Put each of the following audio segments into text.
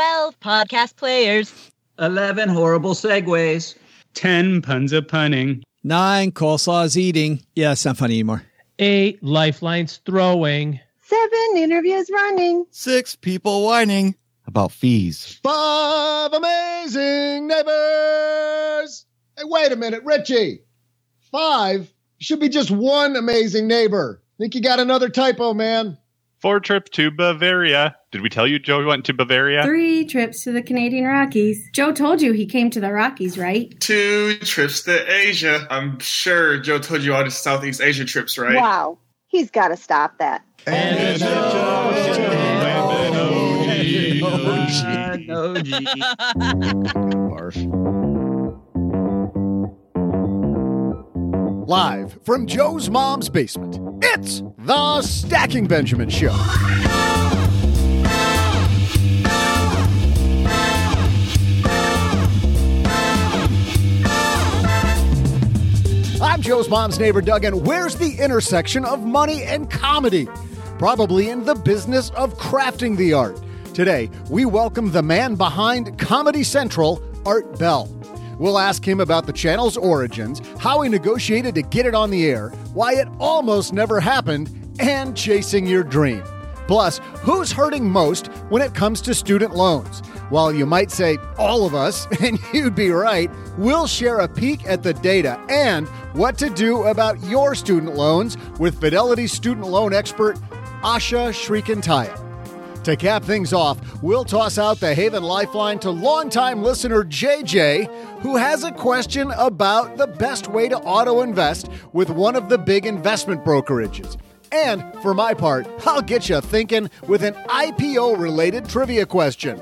12 podcast players. 11 horrible segues. 10 puns of punning. Nine, coleslaw's eating. Yeah, it's not funny anymore. Eight lifelines throwing. Seven interviews running. Six people whining about fees. Five amazing neighbors. Hey, wait a minute, Richie. Five should be just one amazing neighbor. Think you got another typo, man. Four trips to Bavaria. Did we tell you Joe went to Bavaria? Three trips to the Canadian Rockies. Joe told you he came to the Rockies, right? Two trips to Asia. I'm sure Joe told you all the Southeast Asia trips, right? Wow. He's got to stop that. And Live from Joe's mom's basement, it's the Stacking Benjamin Show. I'm Joe's mom's neighbor, Doug, and where's the intersection of money and comedy? Probably in the business of crafting the art. Today, we welcome the man behind Comedy Central, Art Bell. We'll ask him about the channel's origins, how he negotiated to get it on the air, why it almost never happened, and chasing your dream. Plus, who's hurting most when it comes to student loans? While you might say all of us, and you'd be right, we'll share a peek at the data and what to do about your student loans with Fidelity student loan expert Asha Srikantiah. To cap things off, we'll toss out the Haven Lifeline to longtime listener JJ, who has a question about the best way to auto invest with one of the big investment brokerages. And for my part, I'll get you thinking with an IPO related trivia question.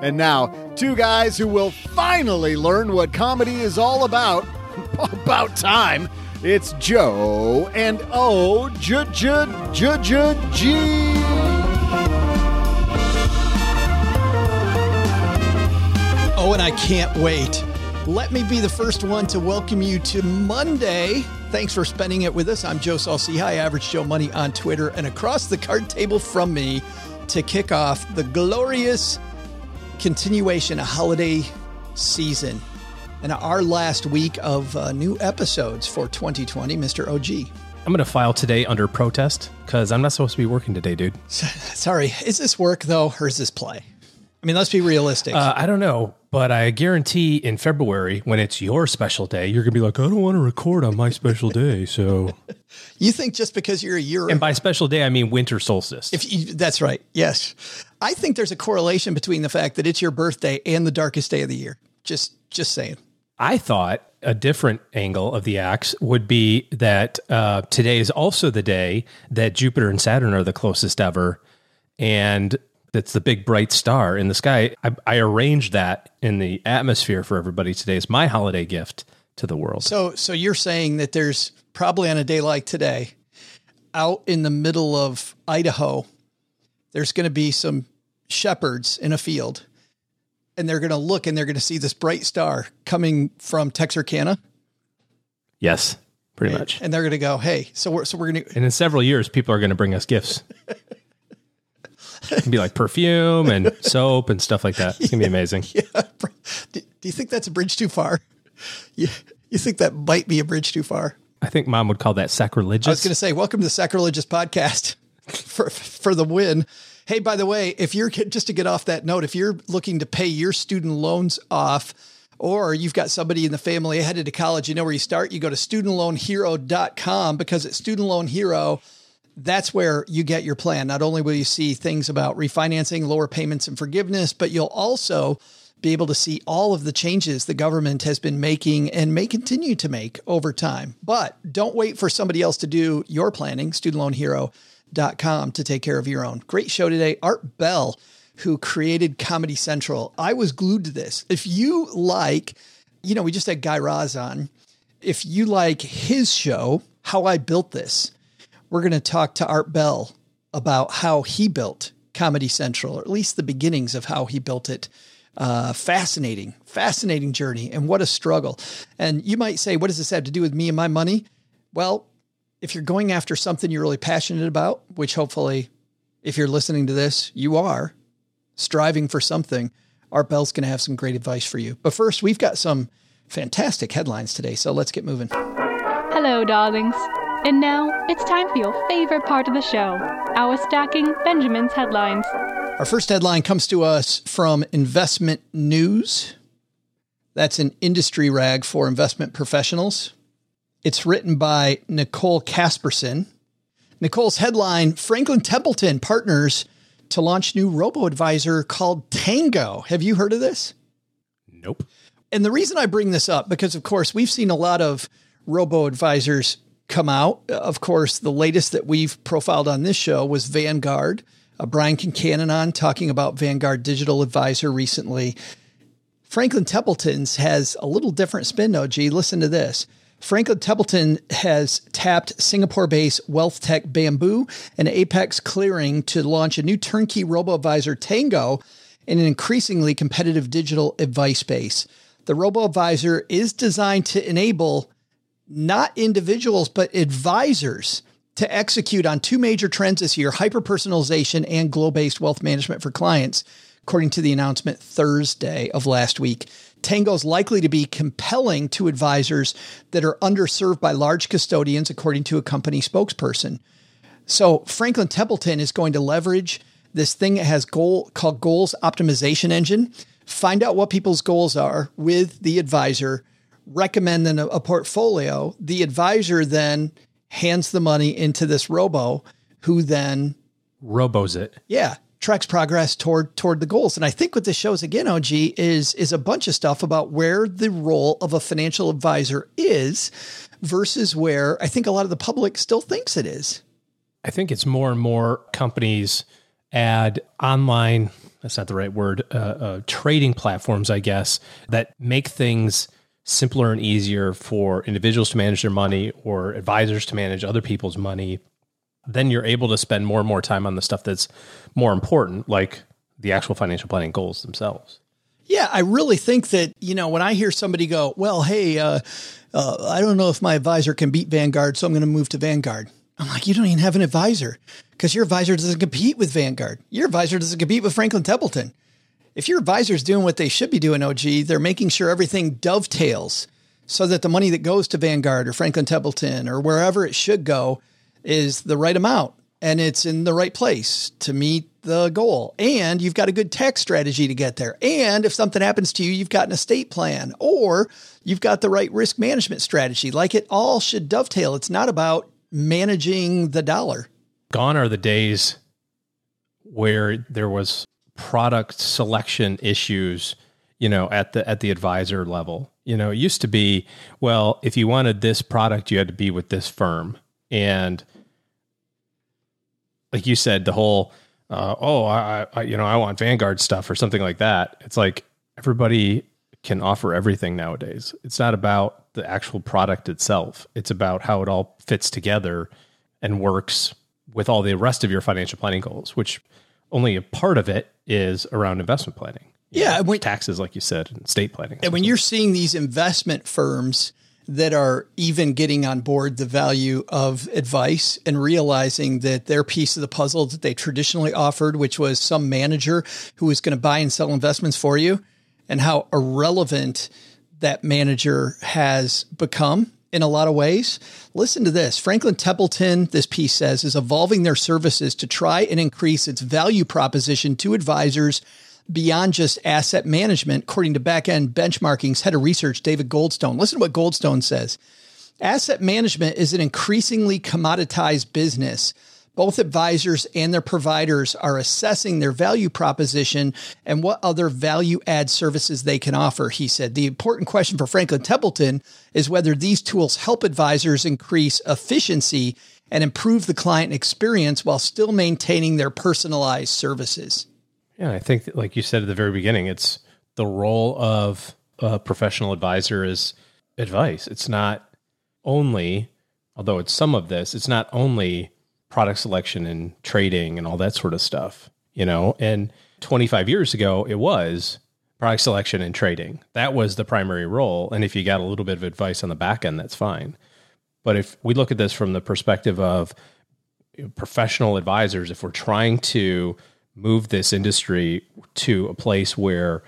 And now, two guys who will finally learn what comedy is all about. about time. It's Joe and O J J J J G. Oh, and I can't wait. Let me be the first one to welcome you to Monday. Thanks for spending it with us. I'm Joe Saul-Sehy, Hi, Average Joe Money on Twitter, and across the card table from me to kick off the glorious continuation of holiday season and our last week of uh, new episodes for 2020, Mr. OG. I'm going to file today under protest because I'm not supposed to be working today, dude. Sorry, is this work though, or is this play? I mean, let's be realistic. Uh, I don't know, but I guarantee in February, when it's your special day, you're going to be like, I don't want to record on my special day. So, you think just because you're a year and by special day, I mean winter solstice. If you, that's right, yes, I think there's a correlation between the fact that it's your birthday and the darkest day of the year. Just, just saying. I thought a different angle of the axe would be that uh, today is also the day that Jupiter and Saturn are the closest ever, and that's the big bright star in the sky. I, I arranged that in the atmosphere for everybody today as my holiday gift to the world. So, so you're saying that there's probably on a day like today, out in the middle of Idaho, there's going to be some shepherds in a field, and they're going to look and they're going to see this bright star coming from Texarkana. Yes, pretty much. And they're going to go, "Hey, so we're so we're going to." And in several years, people are going to bring us gifts. It'd be like perfume and soap and stuff like that. It's gonna be amazing. Yeah. Do, do you think that's a bridge too far? You, you think that might be a bridge too far? I think mom would call that sacrilegious. I was going to say, welcome to the sacrilegious podcast for for the win. Hey, by the way, if you're just to get off that note, if you're looking to pay your student loans off or you've got somebody in the family headed to college, you know where you start? You go to studentloanhero.com because at Student Loan Hero, that's where you get your plan. Not only will you see things about refinancing, lower payments, and forgiveness, but you'll also be able to see all of the changes the government has been making and may continue to make over time. But don't wait for somebody else to do your planning. StudentLoanHero.com to take care of your own. Great show today. Art Bell, who created Comedy Central. I was glued to this. If you like, you know, we just had Guy Raz on. If you like his show, How I Built This, we're going to talk to Art Bell about how he built Comedy Central, or at least the beginnings of how he built it. Uh, fascinating, fascinating journey, and what a struggle. And you might say, what does this have to do with me and my money? Well, if you're going after something you're really passionate about, which hopefully, if you're listening to this, you are striving for something, Art Bell's going to have some great advice for you. But first, we've got some fantastic headlines today, so let's get moving. Hello, darlings. And now it's time for your favorite part of the show our stacking Benjamin's headlines. Our first headline comes to us from Investment News. That's an industry rag for investment professionals. It's written by Nicole Casperson. Nicole's headline Franklin Templeton partners to launch new robo advisor called Tango. Have you heard of this? Nope. And the reason I bring this up, because of course, we've seen a lot of robo advisors come out. Of course, the latest that we've profiled on this show was Vanguard. Uh, Brian Concannon on talking about Vanguard Digital Advisor recently. Franklin Templeton's has a little different spin. Gee, listen to this. Franklin Templeton has tapped Singapore based wealth tech Bambu and Apex Clearing to launch a new turnkey robo advisor Tango in an increasingly competitive digital advice space. The robo advisor is designed to enable not individuals, but advisors to execute on two major trends this year hyper personalization and globe based wealth management for clients, according to the announcement Thursday of last week. Tango is likely to be compelling to advisors that are underserved by large custodians, according to a company spokesperson. So Franklin Templeton is going to leverage this thing that has goal called goals optimization engine. Find out what people's goals are with the advisor, recommend then a, a portfolio. The advisor then hands the money into this robo who then robos it. Yeah, tracks progress toward toward the goals. And I think what this shows again, OG, is is a bunch of stuff about where the role of a financial advisor is versus where I think a lot of the public still thinks it is. I think it's more and more companies add online. That's not the right word. Uh, uh, trading platforms, I guess, that make things simpler and easier for individuals to manage their money or advisors to manage other people's money, then you're able to spend more and more time on the stuff that's more important, like the actual financial planning goals themselves. Yeah, I really think that, you know, when I hear somebody go, well, hey, uh, uh, I don't know if my advisor can beat Vanguard, so I'm going to move to Vanguard. I'm like, you don't even have an advisor because your advisor doesn't compete with Vanguard. Your advisor doesn't compete with Franklin Templeton if your advisor's doing what they should be doing, OG, they're making sure everything dovetails so that the money that goes to Vanguard or Franklin Templeton or wherever it should go is the right amount and it's in the right place to meet the goal. And you've got a good tax strategy to get there. And if something happens to you, you've got an estate plan or you've got the right risk management strategy. Like it all should dovetail. It's not about managing the dollar. Gone are the days where there was product selection issues you know at the at the advisor level. You know it used to be well if you wanted this product you had to be with this firm. And like you said the whole uh, oh I, I you know i want vanguard stuff or something like that. It's like everybody can offer everything nowadays. It's not about the actual product itself. It's about how it all fits together and works with all the rest of your financial planning goals which only a part of it is around investment planning. Yeah, know, when, taxes, like you said, and state planning. And when you're seeing these investment firms that are even getting on board the value of advice and realizing that their piece of the puzzle that they traditionally offered, which was some manager who was going to buy and sell investments for you, and how irrelevant that manager has become in a lot of ways. Listen to this. Franklin Templeton, this piece says, is evolving their services to try and increase its value proposition to advisors beyond just asset management, according to Backend Benchmarking's head of research, David Goldstone. Listen to what Goldstone says. Asset management is an increasingly commoditized business. Both advisors and their providers are assessing their value proposition and what other value add services they can offer. He said the important question for Franklin Templeton is whether these tools help advisors increase efficiency and improve the client experience while still maintaining their personalized services. Yeah, I think, like you said at the very beginning, it's the role of a professional advisor is advice. It's not only, although it's some of this, it's not only product selection and trading and all that sort of stuff, you know? And 25 years ago, it was product selection and trading. That was the primary role. And if you got a little bit of advice on the back end, that's fine. But if we look at this from the perspective of professional advisors, if we're trying to move this industry to a place where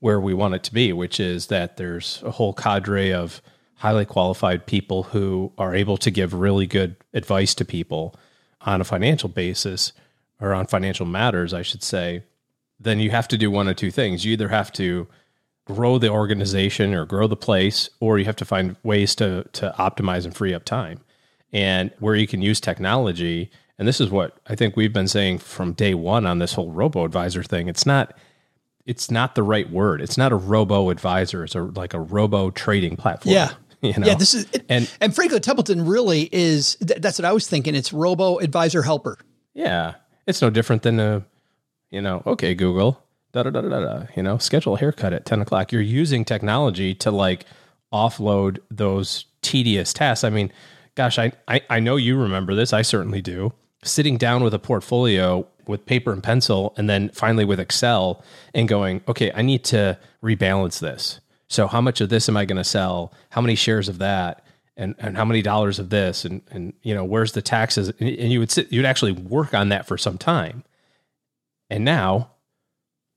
where we want it to be, which is that there's a whole cadre of highly qualified people who are able to give really good advice to people on a financial basis or on financial matters, I should say, then you have to do one of two things. You either have to grow the organization or grow the place, or you have to find ways to to optimize and free up time. And where you can use technology, and this is what I think we've been saying from day one on this whole robo advisor thing. It's not it's not the right word. It's not a robo advisor. It's a like a robo trading platform. Yeah. You know? Yeah, this is and and Franklin Templeton really is. Th- that's what I was thinking. It's robo advisor helper. Yeah, it's no different than a, you know, okay, Google, da da da da da. You know, schedule a haircut at ten o'clock. You're using technology to like offload those tedious tasks. I mean, gosh, I I, I know you remember this. I certainly do. Sitting down with a portfolio with paper and pencil, and then finally with Excel, and going, okay, I need to rebalance this so how much of this am I going to sell? How many shares of that? And, and how many dollars of this? And, and, you know, where's the taxes? And, and you would sit, you'd actually work on that for some time. And now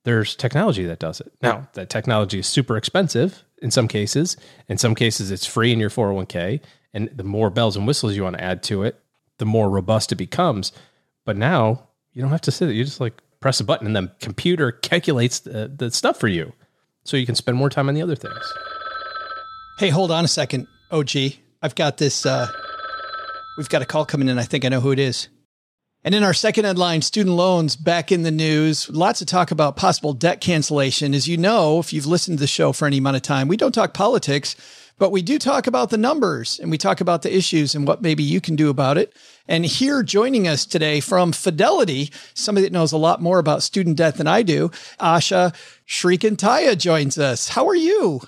there's technology that does it. Now that technology is super expensive in some cases. In some cases, it's free in your 401k. And the more bells and whistles you want to add to it, the more robust it becomes. But now you don't have to sit. there. You just like press a button and the computer calculates the, the stuff for you so you can spend more time on the other things. Hey, hold on a second, OG. I've got this. Uh, we've got a call coming in. I think I know who it is. And in our second headline, student loans back in the news. Lots of talk about possible debt cancellation. As you know, if you've listened to the show for any amount of time, we don't talk politics, but we do talk about the numbers and we talk about the issues and what maybe you can do about it. And here joining us today from Fidelity, somebody that knows a lot more about student debt than I do, Asha Srikantiah joins us. How are you?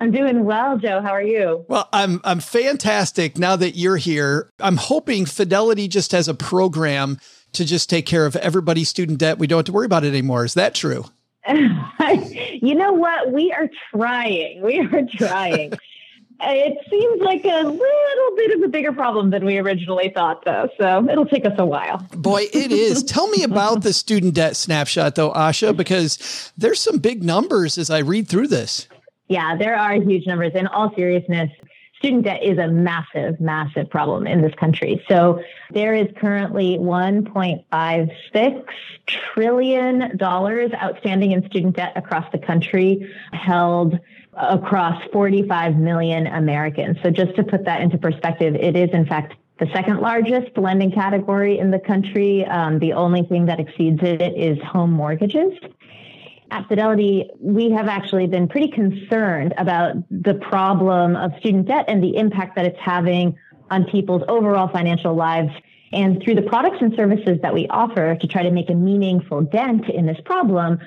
I'm doing well, Joe. How are you? Well, I'm I'm fantastic now that you're here. I'm hoping Fidelity just has a program to just take care of everybody's student debt. We don't have to worry about it anymore. Is that true? you know what? We are trying. We are trying. it seems like a little bit of a bigger problem than we originally thought, though. So it'll take us a while. Boy, it is. Tell me about the student debt snapshot, though, Asha, because there's some big numbers as I read through this. Yeah, there are huge numbers. In all seriousness, student debt is a massive, massive problem in this country. So there is currently $1.56 trillion outstanding in student debt across the country, held across 45 million Americans. So just to put that into perspective, it is in fact the second largest lending category in the country. Um, the only thing that exceeds it is home mortgages. At Fidelity, we have actually been pretty concerned about the problem of student debt and the impact that it's having on people's overall financial lives. And through the products and services that we offer to try to make a meaningful dent in this problem,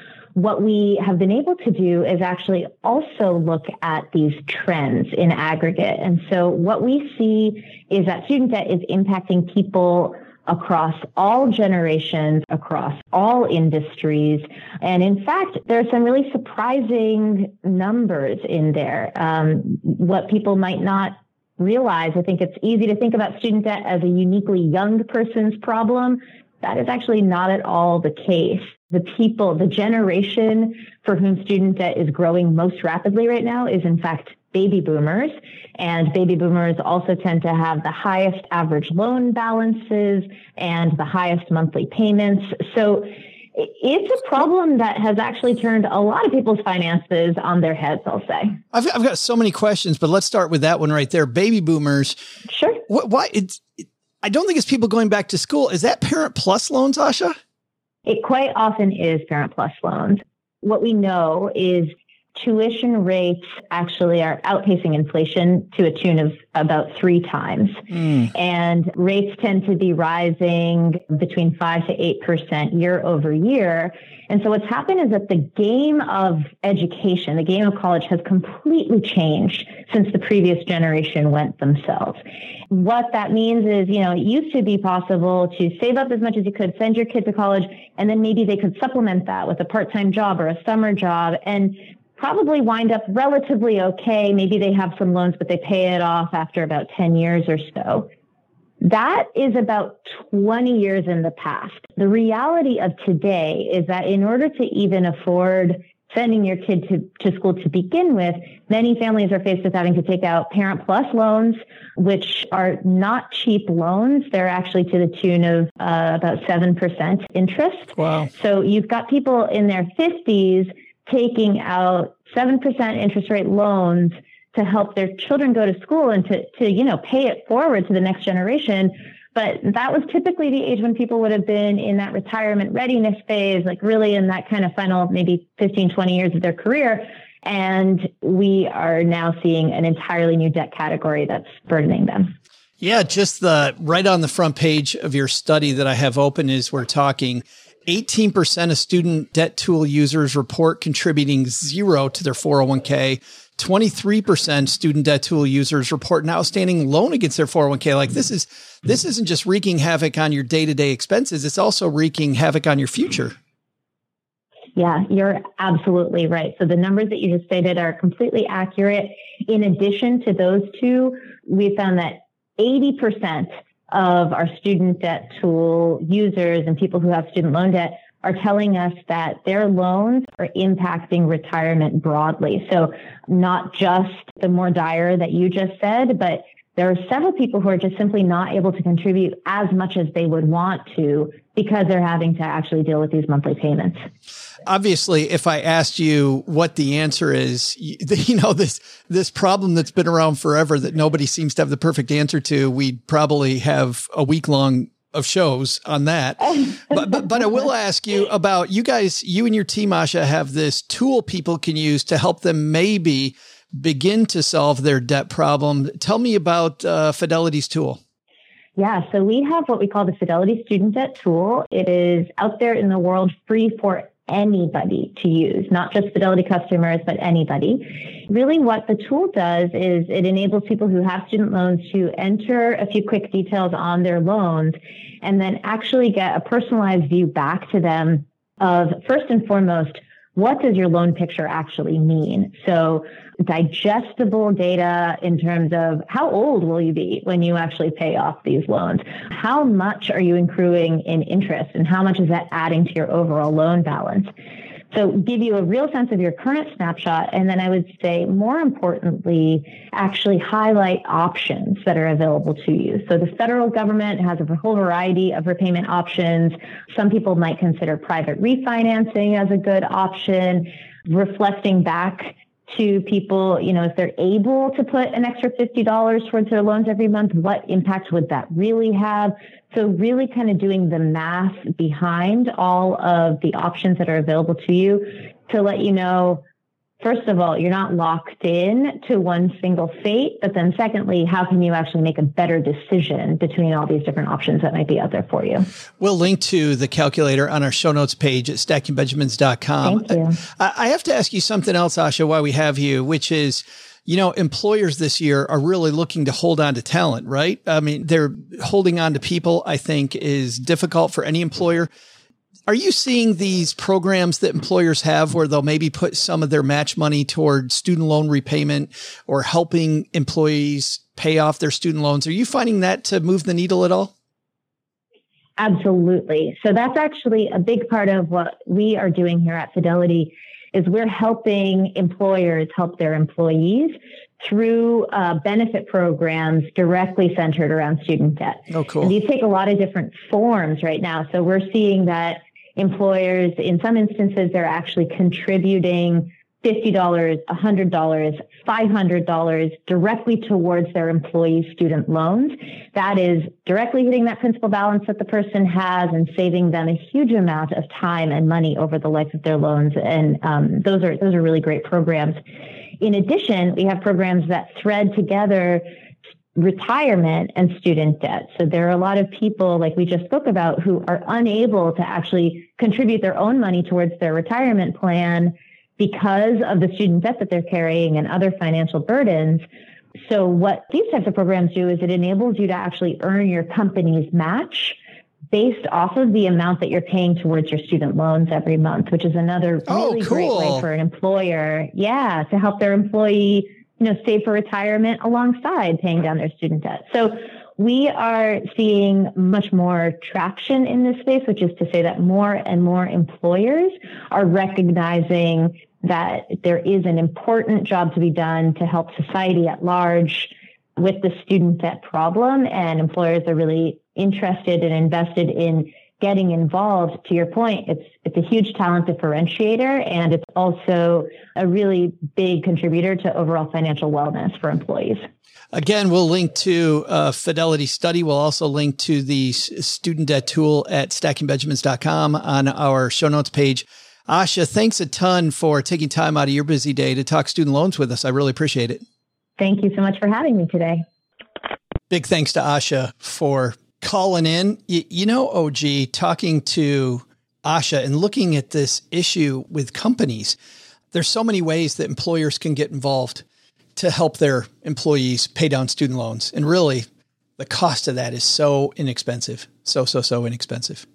what we have been able to do is actually also look at these trends in aggregate. And so what we see is that student debt is impacting people across all generations, across all industries. And in fact, there are some really surprising numbers in there. Um, what people might not realize, I think it's easy to think about student debt as a uniquely young person's problem. That is actually not at all the case. The people, the generation for whom student debt is growing most rapidly right now is in fact baby boomers. And baby boomers also tend to have the highest average loan balances and the highest monthly payments. So it's a problem that has actually turned a lot of people's finances on their heads, I'll say. I've, I've got so many questions, but let's start with that one right there. Baby boomers. Sure. What, why? It's, it, I don't think it's people going back to school. Is that Parent Plus loans, Asha? It quite often is Parent Plus loans. What we know is tuition rates actually are outpacing inflation to a tune of about three times. Mm. And rates tend to be rising between five to eight percent year over year. And so what's happened is that the game of education, the game of college has completely changed since the previous generation went themselves. What that means is, you know, it used to be possible to save up as much as you could, send your kid to college, and then maybe they could supplement that with a part-time job or a summer job. And probably wind up relatively okay. Maybe they have some loans, but they pay it off after about 10 years or so. That is about 20 years in the past. The reality of today is that in order to even afford sending your kid to, to school to begin with, many families are faced with having to take out parent plus loans, which are not cheap loans. They're actually to the tune of uh, about 7% interest. Wow. So you've got people in their 50s taking out 7% interest rate loans to help their children go to school and to, to, you know, pay it forward to the next generation. But that was typically the age when people would have been in that retirement readiness phase, like really in that kind of final maybe 15, 20 years of their career. And we are now seeing an entirely new debt category that's burdening them. Yeah, just the right on the front page of your study that I have open is we're talking 18% of student debt tool users report contributing zero to their 401k. 23% student debt tool users report an outstanding loan against their 401k. Like this is, this isn't just wreaking havoc on your day to day expenses. It's also wreaking havoc on your future. Yeah, you're absolutely right. So the numbers that you just stated are completely accurate. In addition to those two, we found that 80% of our student debt tool users and people who have student loan debt are telling us that their loans are impacting retirement broadly. So not just the more dire that you just said, but there are several people who are just simply not able to contribute as much as they would want to because they're having to actually deal with these monthly payments. Obviously, if I asked you what the answer is, you know, this, this problem that's been around forever that nobody seems to have the perfect answer to, we'd probably have a week long of shows on that. but, but, but I will ask you about you guys, you and your team, Asha, have this tool people can use to help them maybe begin to solve their debt problem. Tell me about uh, Fidelity's tool. Yeah, so we have what we call the Fidelity Student Debt Tool. It is out there in the world free for anybody to use, not just Fidelity customers, but anybody. Really, what the tool does is it enables people who have student loans to enter a few quick details on their loans and then actually get a personalized view back to them of first and foremost, what does your loan picture actually mean? So digestible data in terms of how old will you be when you actually pay off these loans? How much are you accruing in interest and how much is that adding to your overall loan balance? So give you a real sense of your current snapshot. And then I would say more importantly, actually highlight options that are available to you. So the federal government has a whole variety of repayment options. Some people might consider private refinancing as a good option. Reflecting back to people, you know, if they're able to put an extra $50 towards their loans every month, what impact would that really have? So really kind of doing the math behind all of the options that are available to you to let you know first of all, you're not locked in to one single fate. But then secondly, how can you actually make a better decision between all these different options that might be out there for you? We'll link to the calculator on our show notes page at stackingbenjamins.com. Thank you. I have to ask you something else, Asha, while we have you, which is, you know, employers this year are really looking to hold on to talent, right? I mean, they're holding on to people, I think is difficult for any employer. Are you seeing these programs that employers have where they'll maybe put some of their match money toward student loan repayment or helping employees pay off their student loans? Are you finding that to move the needle at all? Absolutely. So that's actually a big part of what we are doing here at Fidelity is we're helping employers help their employees through uh, benefit programs directly centered around student debt. Oh, cool. And these take a lot of different forms right now. So we're seeing that employers, in some instances, they're actually contributing $50, $100, $500 directly towards their employee student loans. That is directly hitting that principal balance that the person has and saving them a huge amount of time and money over the life of their loans. And um, those are those are really great programs. In addition, we have programs that thread together retirement and student debt. So there are a lot of people, like we just spoke about, who are unable to actually contribute their own money towards their retirement plan because of the student debt that they're carrying and other financial burdens. So what these types of programs do is it enables you to actually earn your company's match based off of the amount that you're paying towards your student loans every month, which is another Oh, really great way for an employer, yeah, to help their employee, you know, save for retirement alongside paying down their student debt. So we are seeing much more traction in this space, which is to say that more and more employers are recognizing that there is an important job to be done to help society at large with the student debt problem. And employers are really interested and invested in getting involved. To your point, it's it's a huge talent differentiator and it's also a really big contributor to overall financial wellness for employees. Again, we'll link to uh, Fidelity Study. We'll also link to the student debt tool at stackingbenjamins.com on our show notes page. Asha, thanks a ton for taking time out of your busy day to talk student loans with us. I really appreciate it. Thank you so much for having me today. Big thanks to Asha for calling in. You, you know, OG, talking to Asha and looking at this issue with companies, there's so many ways that employers can get involved to help their employees pay down student loans. And really, the cost of that is so inexpensive. So, so, so inexpensive.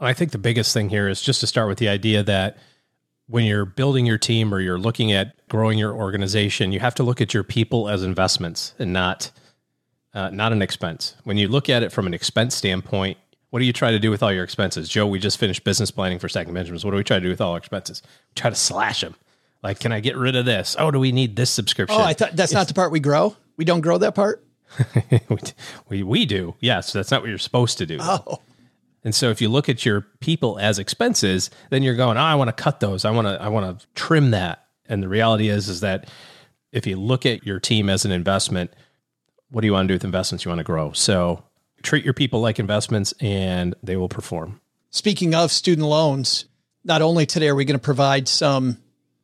I think the biggest thing here is just to start with the idea that when you're building your team or you're looking at growing your organization, you have to look at your people as investments and not uh, not an expense. When you look at it from an expense standpoint, what do you try to do with all your expenses? Joe, we just finished business planning for Stacking Benjamins. What do we try to do with all our expenses? We try to slash them. Like, can I get rid of this? Oh, do we need this subscription? Oh, I thought that's not the part we grow. We don't grow that part. we, we do. Yes, that's not what you're supposed to do. Oh, And so if you look at your people as expenses, then you're going, oh, I want to cut those. I want to I want to trim that. And the reality is is that if you look at your team as an investment, what do you want to do with investments? You want to grow. So treat your people like investments and they will perform. Speaking of student loans, not only today are we going to provide some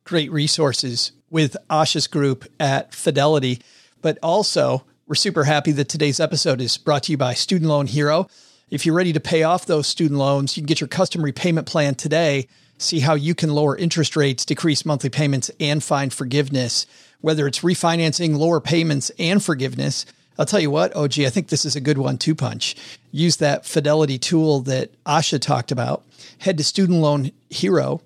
great resources with Asha's group at Fidelity, but also we're super happy that today's episode is brought to you by Student Loan Hero. If you're ready to pay off those student loans, you can get your custom repayment plan today. See how you can lower interest rates, decrease monthly payments, and find forgiveness. Whether it's refinancing, lower payments, and forgiveness, I'll tell you what, OG, I think this is a good one to punch. Use that fidelity tool that Asha talked about. Head to Student Loan Hero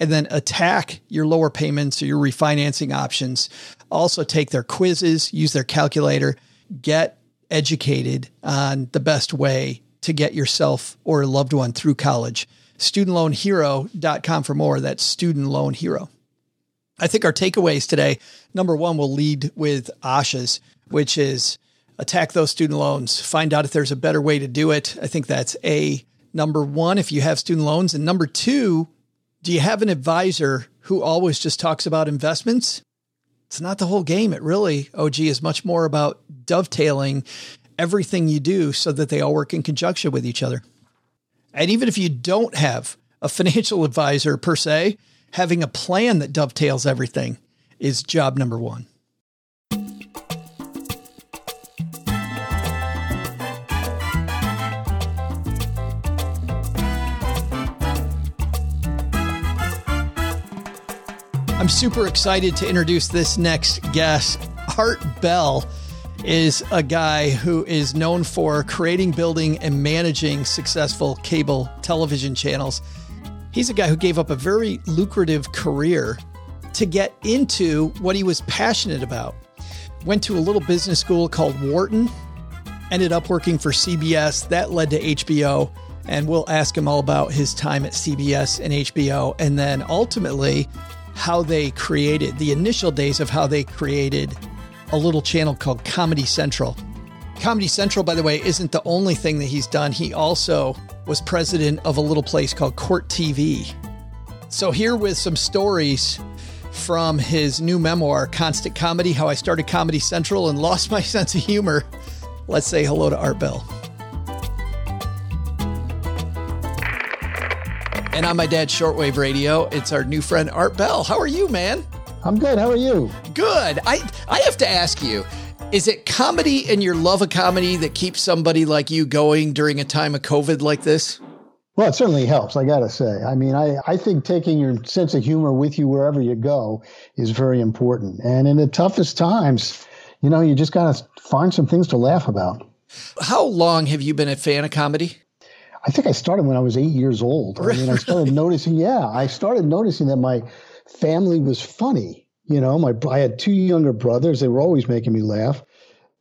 and then attack your lower payments or your refinancing options. Also, take their quizzes, use their calculator, get educated on the best way to get yourself or a loved one through college. StudentLoanHero.com for more. That's Student Loan Hero. I think our takeaways today number one, we'll lead with Asha's, which is attack those student loans, find out if there's a better way to do it. I think that's A, number one, if you have student loans. And number two, do you have an advisor who always just talks about investments? It's not the whole game. It really, OG, is much more about dovetailing everything you do so that they all work in conjunction with each other. And even if you don't have a financial advisor per se, having a plan that dovetails everything is job number one. I'm super excited to introduce this next guest. Art Bell is a guy who is known for creating, building, and managing successful cable television channels. He's a guy who gave up a very lucrative career to get into what he was passionate about. Went to a little business school called Wharton, ended up working for CBS. That led to HBO. And we'll ask him all about his time at CBS and HBO. And then ultimately, how they created the initial days of how they created a little channel called Comedy Central. Comedy Central, by the way, isn't the only thing that he's done. He also was president of a little place called Court TV. So, here with some stories from his new memoir, Constant Comedy How I Started Comedy Central and Lost My Sense of Humor. Let's say hello to Art Bell. And on my dad's shortwave radio, it's our new friend Art Bell. How are you, man? I'm good. How are you? Good. I I have to ask you, is it comedy and your love of comedy that keeps somebody like you going during a time of COVID like this? Well, it certainly helps, I got to say. I mean, I, I think taking your sense of humor with you wherever you go is very important. And in the toughest times, you know, you just got to find some things to laugh about. How long have you been a fan of comedy? I think I started when I was eight years old. I mean, I started noticing, yeah, I started noticing that my family was funny. You know, my I had two younger brothers; they were always making me laugh.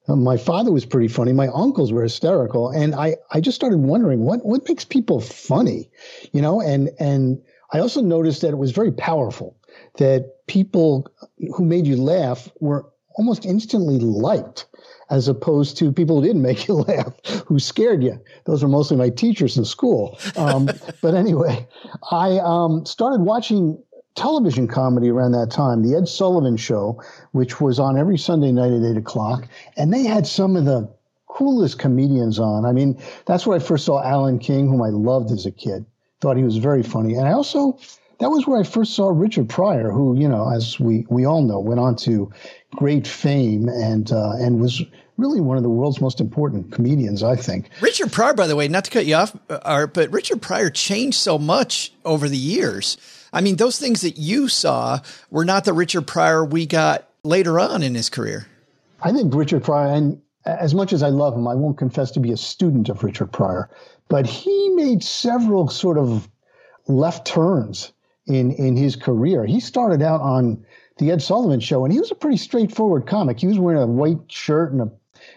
Uh, my father was pretty funny. My uncles were hysterical, and I I just started wondering what what makes people funny, you know. And and I also noticed that it was very powerful. That people who made you laugh were almost instantly liked as opposed to people who didn't make you laugh, who scared you. Those were mostly my teachers in school. Um, but anyway, I um, started watching television comedy around that time, the Ed Sullivan Show, which was on every Sunday night at eight o'clock, and they had some of the coolest comedians on. I mean, that's where I first saw Alan King, whom I loved as a kid. Thought he was very funny, and I also that was where I first saw Richard Pryor, who you know, as we we all know, went on to great fame and uh, and was really one of the world's most important comedians, I think. Richard Pryor, by the way, not to cut you off, Art, but Richard Pryor changed so much over the years. I mean, those things that you saw were not the Richard Pryor we got later on in his career. I think Richard Pryor, and as much as I love him, I won't confess to be a student of Richard Pryor, but he made several sort of left turns in in his career. He started out on the Ed Sullivan Show, and he was a pretty straightforward comic. He was wearing a white shirt and a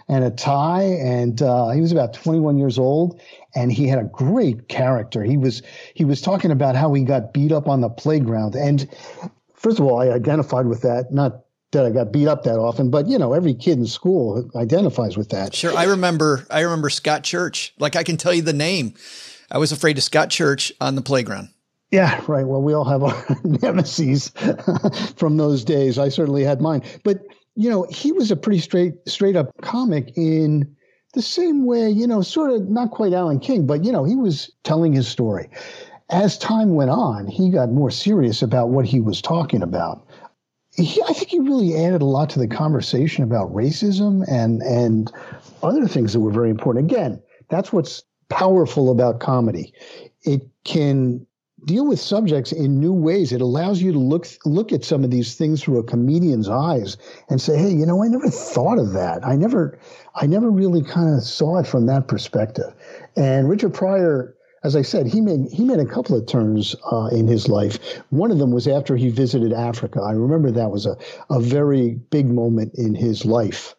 and a tie, and uh, he was about 21 years old, and he had a great character. He was he was talking about how he got beat up on the playground, and first of all, I identified with that. Not that I got beat up that often, but you know, every kid in school identifies with that. Sure, I remember. I remember Scott Church. Like I can tell you the name. I was afraid of Scott Church on the playground. Yeah, right. Well, we all have our nemesis from those days. I certainly had mine, but you know, he was a pretty straight straight up comic in the same way, you know, sort of not quite Alan King, but you know, he was telling his story. As time went on, he got more serious about what he was talking about. He, I think he really added a lot to the conversation about racism and and other things that were very important. Again, that's what's powerful about comedy. It can deal with subjects in new ways. It allows you to look look at some of these things through a comedian's eyes and say, "Hey, you know, I never thought of that. I never, I never really kind of saw it from that perspective." And Richard Pryor, as I said, he made he made a couple of turns uh, in his life. One of them was after he visited Africa. I remember that was a a very big moment in his life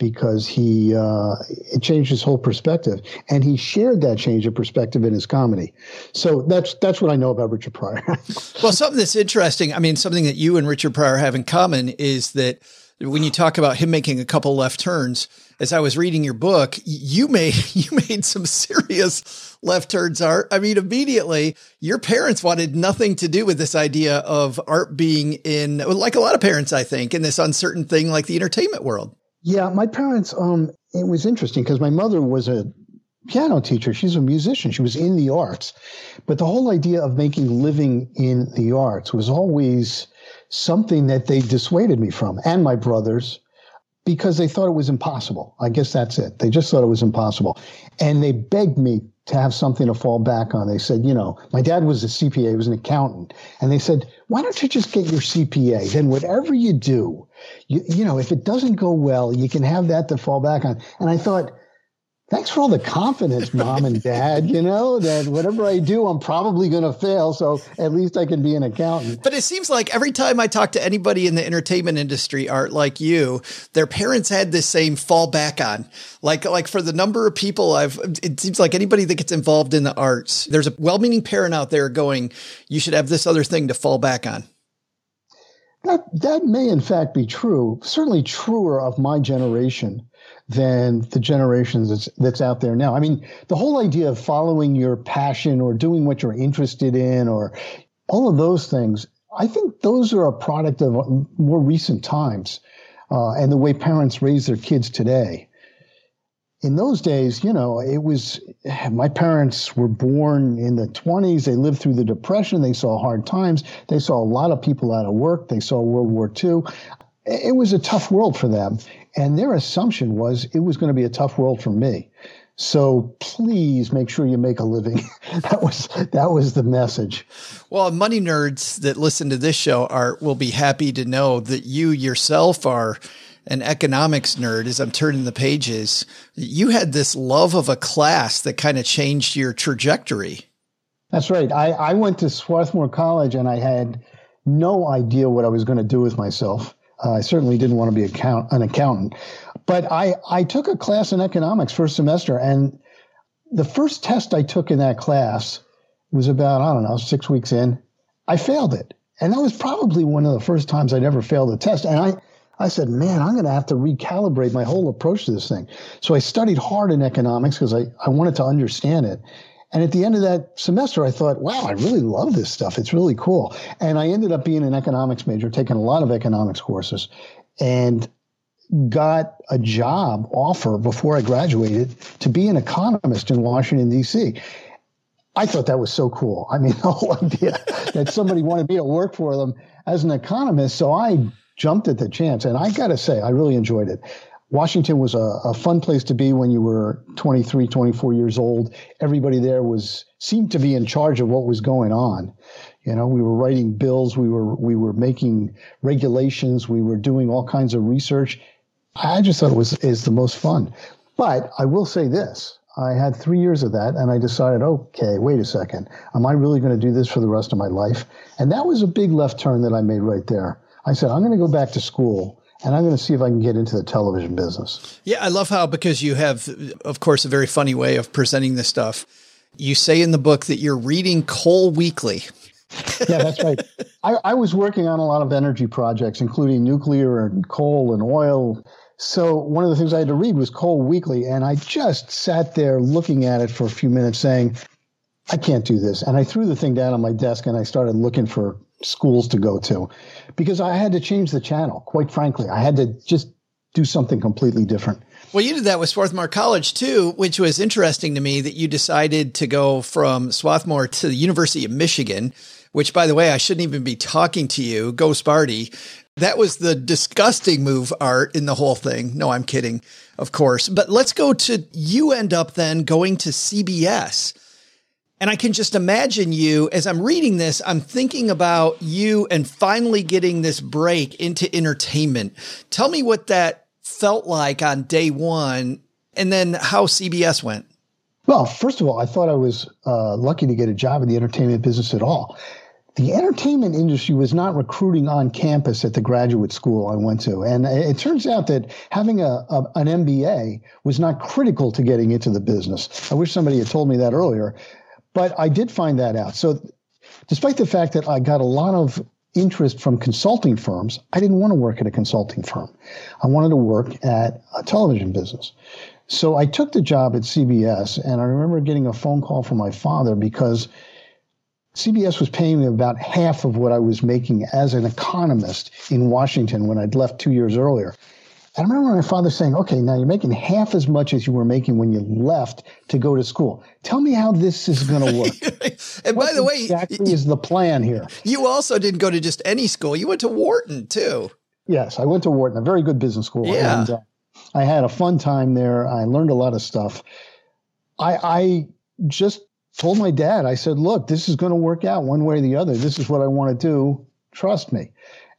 because he uh, it changed his whole perspective, and he shared that change of perspective in his comedy. So that's that's what I know about Richard Pryor. well, something that's interesting. I mean, something that you and Richard Pryor have in common is that when you talk about him making a couple left turns, as I was reading your book, you made you made some serious left turns. Art. I mean, immediately your parents wanted nothing to do with this idea of art being in, like a lot of parents, I think, in this uncertain thing like the entertainment world. Yeah, my parents, um, it was interesting because my mother was a piano teacher. She's a musician. She was in the arts. But the whole idea of making living in the arts was always something that they dissuaded me from and my brothers because they thought it was impossible. I guess that's it. They just thought it was impossible. And they begged me to have something to fall back on. They said, you know, my dad was a CPA, he was an accountant. And they said, why don't you just get your CPA? Then whatever you do, you, you know, if it doesn't go well, you can have that to fall back on. And I thought, thanks for all the confidence, mom and dad, you know, that whatever I do, I'm probably going to fail. So at least I can be an accountant. But it seems like every time I talk to anybody in the entertainment industry, art like you, their parents had this same fall back on. Like, like for the number of people I've, it seems like anybody that gets involved in the arts, there's a well meaning parent out there going, you should have this other thing to fall back on. That, that may in fact be true, certainly truer of my generation than the generations that's, that's out there now. I mean, the whole idea of following your passion or doing what you're interested in or all of those things, I think those are a product of more recent times uh, and the way parents raise their kids today. In those days, you know, it was my parents were born in the 20s. They lived through the Depression. They saw hard times. They saw a lot of people out of work. They saw World War II. It was a tough world for them. And their assumption was it was going to be a tough world for me. So please make sure you make a living. that was that was the message. Well, money nerds that listen to this show are will be happy to know that you yourself are an economics nerd as I'm turning the pages. You had this love of a class that kind of changed your trajectory. That's right. I, I went to Swarthmore College and I had no idea what I was going to do with myself. Uh, I certainly didn't want to be account- an accountant. But I, I took a class in economics first semester, and the first test I took in that class was about, I don't know, six weeks in. I failed it. And that was probably one of the first times I'd ever failed a test. And I, I said, man, I'm going to have to recalibrate my whole approach to this thing. So I studied hard in economics because I, I wanted to understand it. And at the end of that semester, I thought, wow, I really love this stuff. It's really cool. And I ended up being an economics major, taking a lot of economics courses, and got a job offer before I graduated to be an economist in Washington, D.C. I thought that was so cool. I mean, the whole idea that somebody wanted me to work for them as an economist. So I jumped at the chance. And I got to say, I really enjoyed it. Washington was a, a, fun place to be when you were 23, 24 years old. Everybody there was seemed to be in charge of what was going on. You know, we were writing bills, we were we were making regulations, we were doing all kinds of research. I just thought it was is the most fun. But I will say this. I had three years of that and I decided, okay, wait a second. Am I really going to do this for the rest of my life? And that was a big left turn that I made right there. I said, I'm going to go back to school and I'm going to see if I can get into the television business. Yeah, I love how, because you have, of course, a very funny way of presenting this stuff. You say in the book that you're reading Coal Weekly. yeah, that's right. I, I was working on a lot of energy projects, including nuclear and coal and oil. So one of the things I had to read was Coal Weekly, and I just sat there looking at it for a few minutes, saying, "I can't do this." And I threw the thing down on my desk, and I started looking for schools to go to because I had to change the channel. Quite frankly, I had to just do something completely different. Well, you did that with Swarthmore College too, which was interesting to me that you decided to go from Swarthmore to the University of Michigan, which by the way, I shouldn't even be talking to you. Go Sparty. That was the disgusting move art in the whole thing. No, I'm kidding, of course. But let's go to you end up then going to CBS. And I can just imagine you as I'm reading this, I'm thinking about you and finally getting this break into entertainment. Tell me what that felt like on day one and then how CBS went. Well, first of all, I thought I was uh, lucky to get a job in the entertainment business at all. The entertainment industry was not recruiting on campus at the graduate school I went to. And it turns out that having a, a, an MBA was not critical to getting into the business. I wish somebody had told me that earlier. But I did find that out. So, despite the fact that I got a lot of interest from consulting firms, I didn't want to work at a consulting firm. I wanted to work at a television business. So I took the job at CBS, and I remember getting a phone call from my father because CBS was paying me about half of what I was making as an economist in Washington when I'd left two years earlier. And I remember my father saying, okay, now you're making half as much as you were making when you left to go to school. Tell me how this is going to work. and what by the way, exactly is the plan here? You also didn't go to just any school. You went to Wharton too. Yes, I went to Wharton, a very good business school. Yeah. And uh, I had a fun time there. I learned a lot of stuff. I, I just told my dad, I said, look, this is going to work out one way or the other. This is what I want to do. Trust me.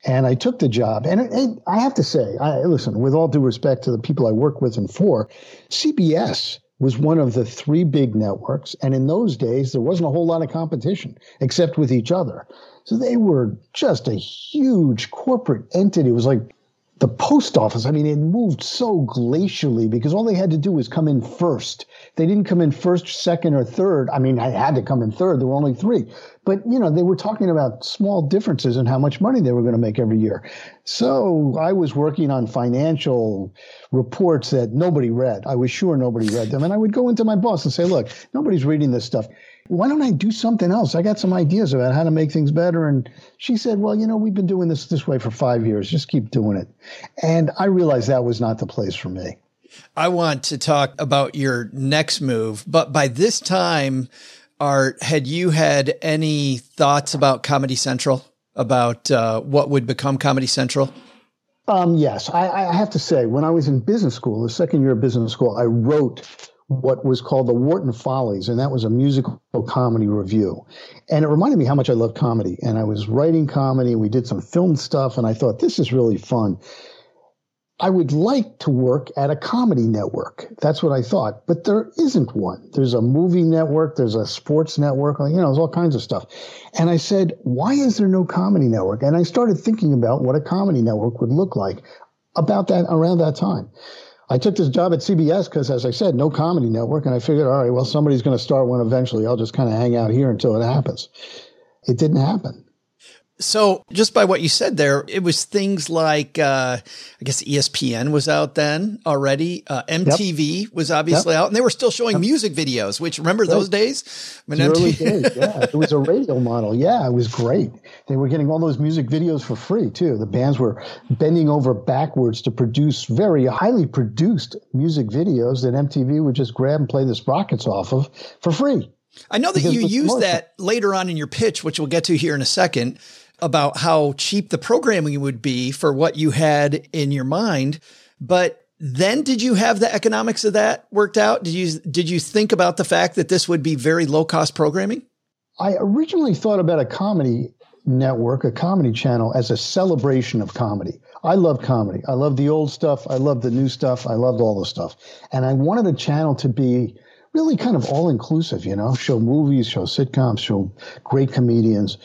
And I took the job. And, it, it, I have to say, I, listen, with all due respect to the people I work with and for, CBS was one of the three big networks. And in those days, there wasn't a whole lot of competition except with each other. So they were just a huge corporate entity. It was like the post office, I mean, it moved so glacially because all they had to do was come in first. They didn't come in first, second, or third. I mean, I had to come in third. There were only three. But, you know, they were talking about small differences in how much money they were going to make every year. So I was working on financial reports that nobody read. I was sure nobody read them. And I would go into my boss and say, look, nobody's reading this stuff why don't I do something else? I got some ideas about how to make things better. And she said, well, you know, we've been doing this this way for five years. Just keep doing it. And I realized that was not the place for me. I want to talk about your next move, but by this time, Art, had you had any thoughts about Comedy Central, about uh, what would become Comedy Central? Um, yes, I, I have to say, when I was in business school, the second year of business school, I wrote what was called the Wharton Follies, and that was a musical comedy revue. And it reminded me how much I loved comedy. And I was writing comedy, we did some film stuff, and I thought, this is really fun. I would like to work at a comedy network. That's what I thought, but there isn't one. There's a movie network, there's a sports network, you know, there's all kinds of stuff. And I said, why is there no comedy network? And I started thinking about what a comedy network would look like about that around that time. I took this job at CBS because, as I said, no comedy network. And I figured, all right, well, somebody's going to start one eventually. I'll just kind of hang out here until it happens. It didn't happen. So, just by what you said there, it was things like, uh, I guess ESPN was out then already. Uh, MTV yep. was obviously yep. out, and they were still showing yep. music videos. Which remember those days? When MTV- days, yeah, it was a radio model. Yeah, it was great. They were getting all those music videos for free too. The bands were bending over backwards to produce very highly produced music videos that MTV would just grab and play the sprockets off of for free. I know that you used that later on in your pitch, which we'll get to here in a second about how cheap the programming would be for what you had in your mind. But then did you have the economics of that worked out? Did you did you think about the fact that this would be very low cost programming? I originally thought about a comedy network, a comedy channel as a celebration of comedy. I love comedy. I love the old stuff. I love the new stuff. I loved all the stuff. And I wanted a channel to be really kind of all inclusive, you know, show movies, show sitcoms, show great comedians.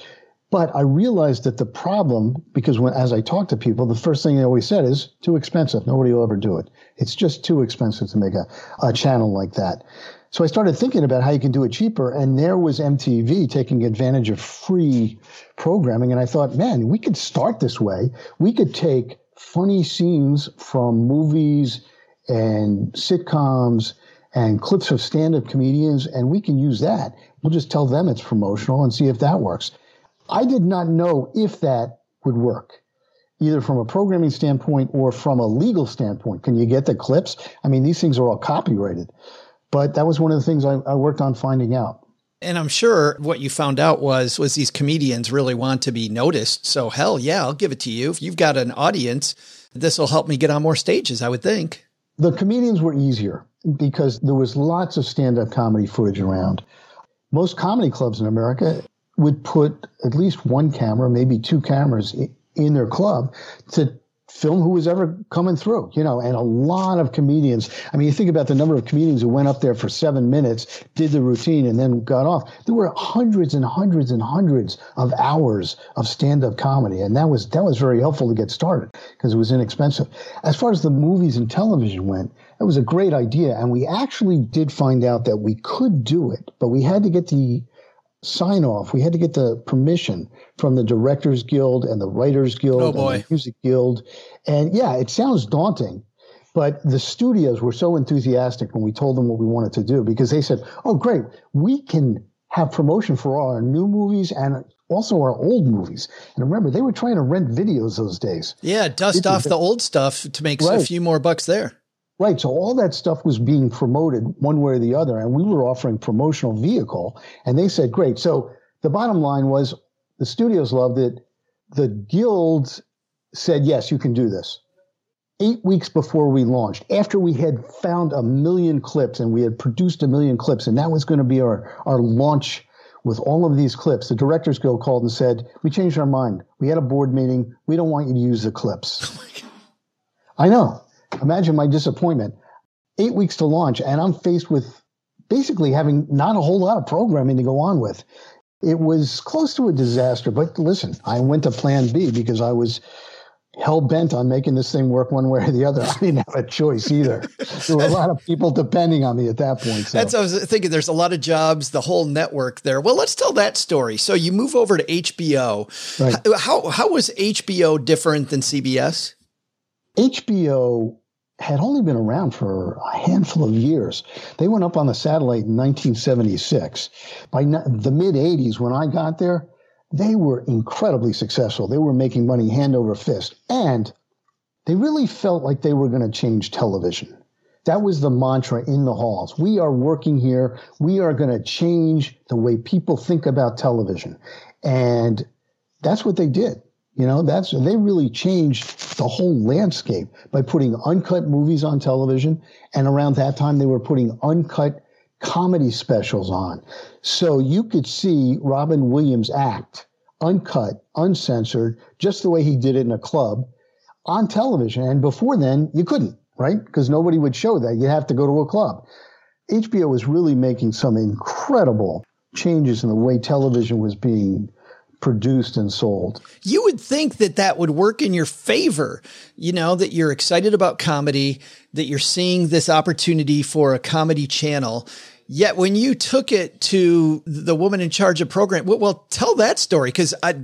But I realized that the problem, because when as I talk to people, the first thing they always said is too expensive. Nobody will ever do it. It's just too expensive to make a, a channel like that. So I started thinking about how you can do it cheaper. And there was MTV taking advantage of free programming. And I thought, man, we could start this way. We could take funny scenes from movies and sitcoms and clips of stand up comedians, and we can use that. We'll just tell them it's promotional and see if that works. I did not know if that would work, either from a programming standpoint or from a legal standpoint. Can you get the clips? I mean, these things are all copyrighted. But that was one of the things I, I worked on finding out. And I'm sure what you found out was was these comedians really want to be noticed. So hell yeah, I'll give it to you. If you've got an audience, this will help me get on more stages, I would think. The comedians were easier because there was lots of stand-up comedy footage around. Most comedy clubs in America would put at least one camera, maybe two cameras in their club to film who was ever coming through, you know, and a lot of comedians. I mean, you think about the number of comedians who went up there for seven minutes, did the routine, and then got off. There were hundreds and hundreds and hundreds of hours of stand-up comedy, and that was that was very helpful to get started because it was inexpensive. As far as the movies and television went, that was a great idea, and we actually did find out that we could do it, but we had to get the sign off. We had to get the permission from the Directors Guild and the Writers Guild oh boy. and the Music Guild. And yeah, it sounds daunting, but the studios were so enthusiastic when we told them what we wanted to do because they said, "Oh, great, we can have promotion for all our new movies and also our old movies." And remember, they were trying to rent videos those days. Yeah, dust off the old stuff to make right. a few more bucks there. Right. So all that stuff was being promoted one way or the other, and we were offering promotional vehicle. And they said, great. So the bottom line was the studios loved it. The guilds said, yes, you can do this. Eight weeks before we launched, after we had found a million clips and we had produced a million clips, and that was going to be our, our launch with all of these clips, the Directors Guild called and said, We changed our mind. We had a board meeting. We don't want you to use the clips. Oh I know. Imagine my disappointment. Eight weeks to launch, and I'm faced with basically having not a whole lot of programming to go on with. It was close to a disaster, but listen, I went to plan B because I was hell bent on making this thing work one way or the other. I didn't have a choice either. there were a lot of people depending on me at that point. So. That's I was thinking. There's a lot of jobs, the whole network there. Well, let's tell that story. So you move over to HBO. Right. How how was HBO different than CBS? HBO had only been around for a handful of years. They went up on the satellite in 1976. By the mid 80s, when I got there, they were incredibly successful. They were making money hand over fist. And they really felt like they were going to change television. That was the mantra in the halls. We are working here. We are going to change the way people think about television. And that's what they did. You know, that's they really changed the whole landscape by putting uncut movies on television. And around that time, they were putting uncut comedy specials on. So you could see Robin Williams act uncut, uncensored, just the way he did it in a club on television. And before then, you couldn't, right? Because nobody would show that. You'd have to go to a club. HBO was really making some incredible changes in the way television was being produced and sold. You would think that that would work in your favor, you know, that you're excited about comedy, that you're seeing this opportunity for a comedy channel. Yet when you took it to the woman in charge of program, well, tell that story because I,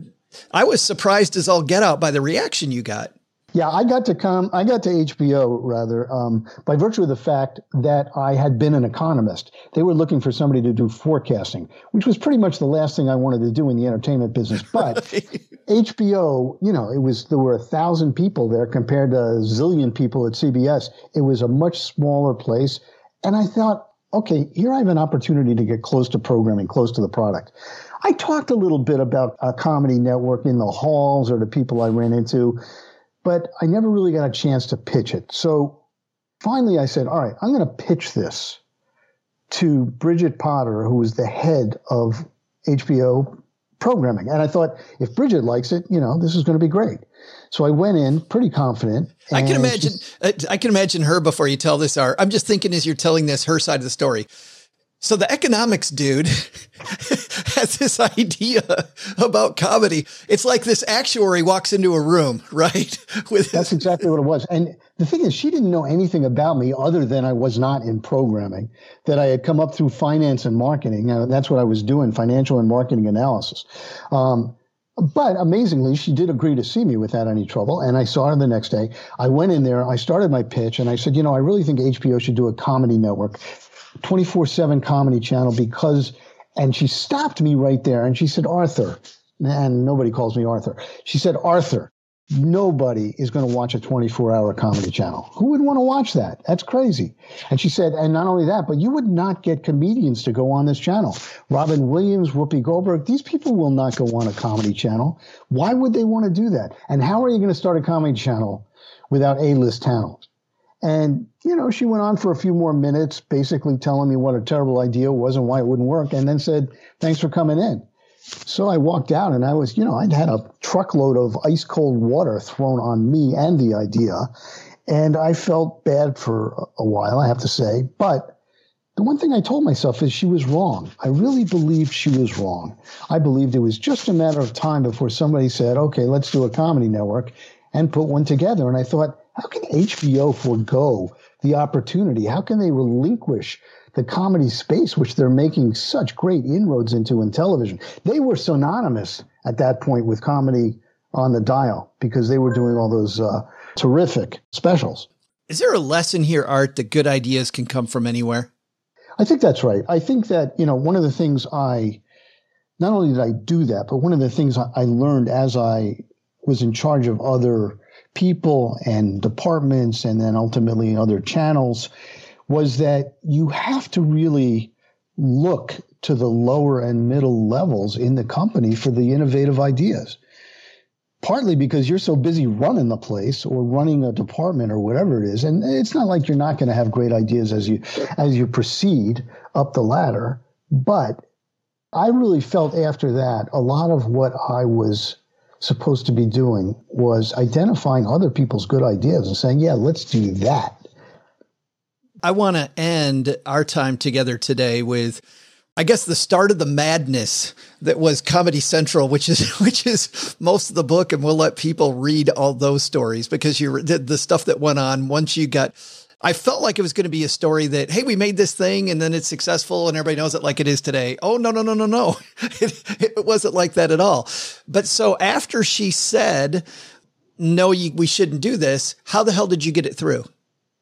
I was surprised as all get out by the reaction you got. Yeah, I got to come. I got to HBO rather um, by virtue of the fact that I had been an economist. They were looking for somebody to do forecasting, which was pretty much the last thing I wanted to do in the entertainment business. But HBO, you know, it was there were a thousand people there compared to a zillion people at CBS. It was a much smaller place, and I thought, okay, here I have an opportunity to get close to programming, close to the product. I talked a little bit about a comedy network in the halls or the people I ran into but I never really got a chance to pitch it. So finally I said, all right, I'm going to pitch this to Bridget Potter, who was the head of HBO programming. And I thought, if Bridget likes it, you know, this is going to be great. So I went in pretty confident. I can imagine. Uh, I can imagine her before you tell this. I'm just thinking as you're telling this her side of the story. So the economics dude has this idea about comedy. It's like this actuary walks into a room, right? With That's exactly what it was. And the thing is, she didn't know anything about me other than I was not in programming, that I had come up through finance and marketing. Uh, that's what I was doing, financial and marketing analysis. Um, but amazingly, she did agree to see me without any trouble. And I saw her the next day. I went in there, I started my pitch, and I said, you know, I really think HBO should do a comedy network 24 7 comedy channel because, and she stopped me right there and she said, Arthur, and nobody calls me Arthur. She said, Arthur, nobody is going to watch a 24 hour comedy channel. Who would want to watch that? That's crazy. And she said, and not only that, but you would not get comedians to go on this channel. Robin Williams, Whoopi Goldberg, these people will not go on a comedy channel. Why would they want to do that? And how are you going to start a comedy channel without A list talent? And, you know, she went on for a few more minutes, basically telling me what a terrible idea was and why it wouldn't work, and then said, Thanks for coming in. So I walked out and I was, you know, I'd had a truckload of ice cold water thrown on me and the idea. And I felt bad for a while, I have to say. But the one thing I told myself is she was wrong. I really believed she was wrong. I believed it was just a matter of time before somebody said, okay, let's do a comedy network and put one together. And I thought, how can HBO forego the opportunity? How can they relinquish the comedy space, which they're making such great inroads into in television? They were synonymous at that point with comedy on the dial because they were doing all those uh, terrific specials. Is there a lesson here, Art, that good ideas can come from anywhere? I think that's right. I think that, you know, one of the things I, not only did I do that, but one of the things I learned as I was in charge of other people and departments and then ultimately other channels was that you have to really look to the lower and middle levels in the company for the innovative ideas. Partly because you're so busy running the place or running a department or whatever it is. And it's not like you're not going to have great ideas as you as you proceed up the ladder. But I really felt after that a lot of what I was supposed to be doing was identifying other people's good ideas and saying, yeah, let's do that. I want to end our time together today with I guess the start of the madness that was Comedy Central, which is which is most of the book, and we'll let people read all those stories because you the, the stuff that went on once you got. I felt like it was going to be a story that hey, we made this thing and then it's successful and everybody knows it like it is today. Oh no no no no no, it, it wasn't like that at all. But so after she said, "No, you, we shouldn't do this," how the hell did you get it through?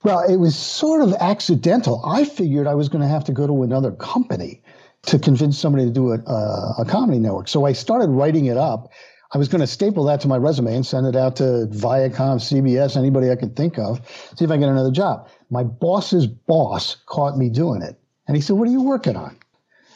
Well, it was sort of accidental. I figured I was going to have to go to another company to convince somebody to do a, a, a comedy network. So I started writing it up. I was going to staple that to my resume and send it out to Viacom, CBS, anybody I could think of, see if I get another job. My boss's boss caught me doing it. And he said, What are you working on?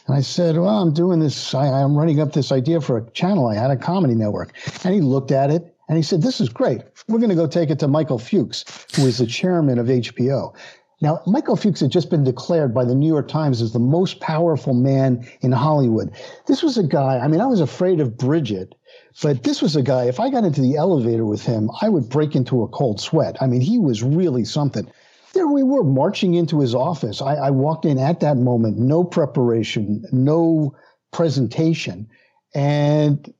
And I said, Well, I'm doing this. I, I'm running up this idea for a channel I had, a comedy network. And he looked at it and he said, This is great. We're going to go take it to Michael Fuchs, who is the chairman of HBO. Now, Michael Fuchs had just been declared by the New York Times as the most powerful man in Hollywood. This was a guy, I mean, I was afraid of Bridget, but this was a guy, if I got into the elevator with him, I would break into a cold sweat. I mean, he was really something. There we were marching into his office. I, I walked in at that moment, no preparation, no presentation, and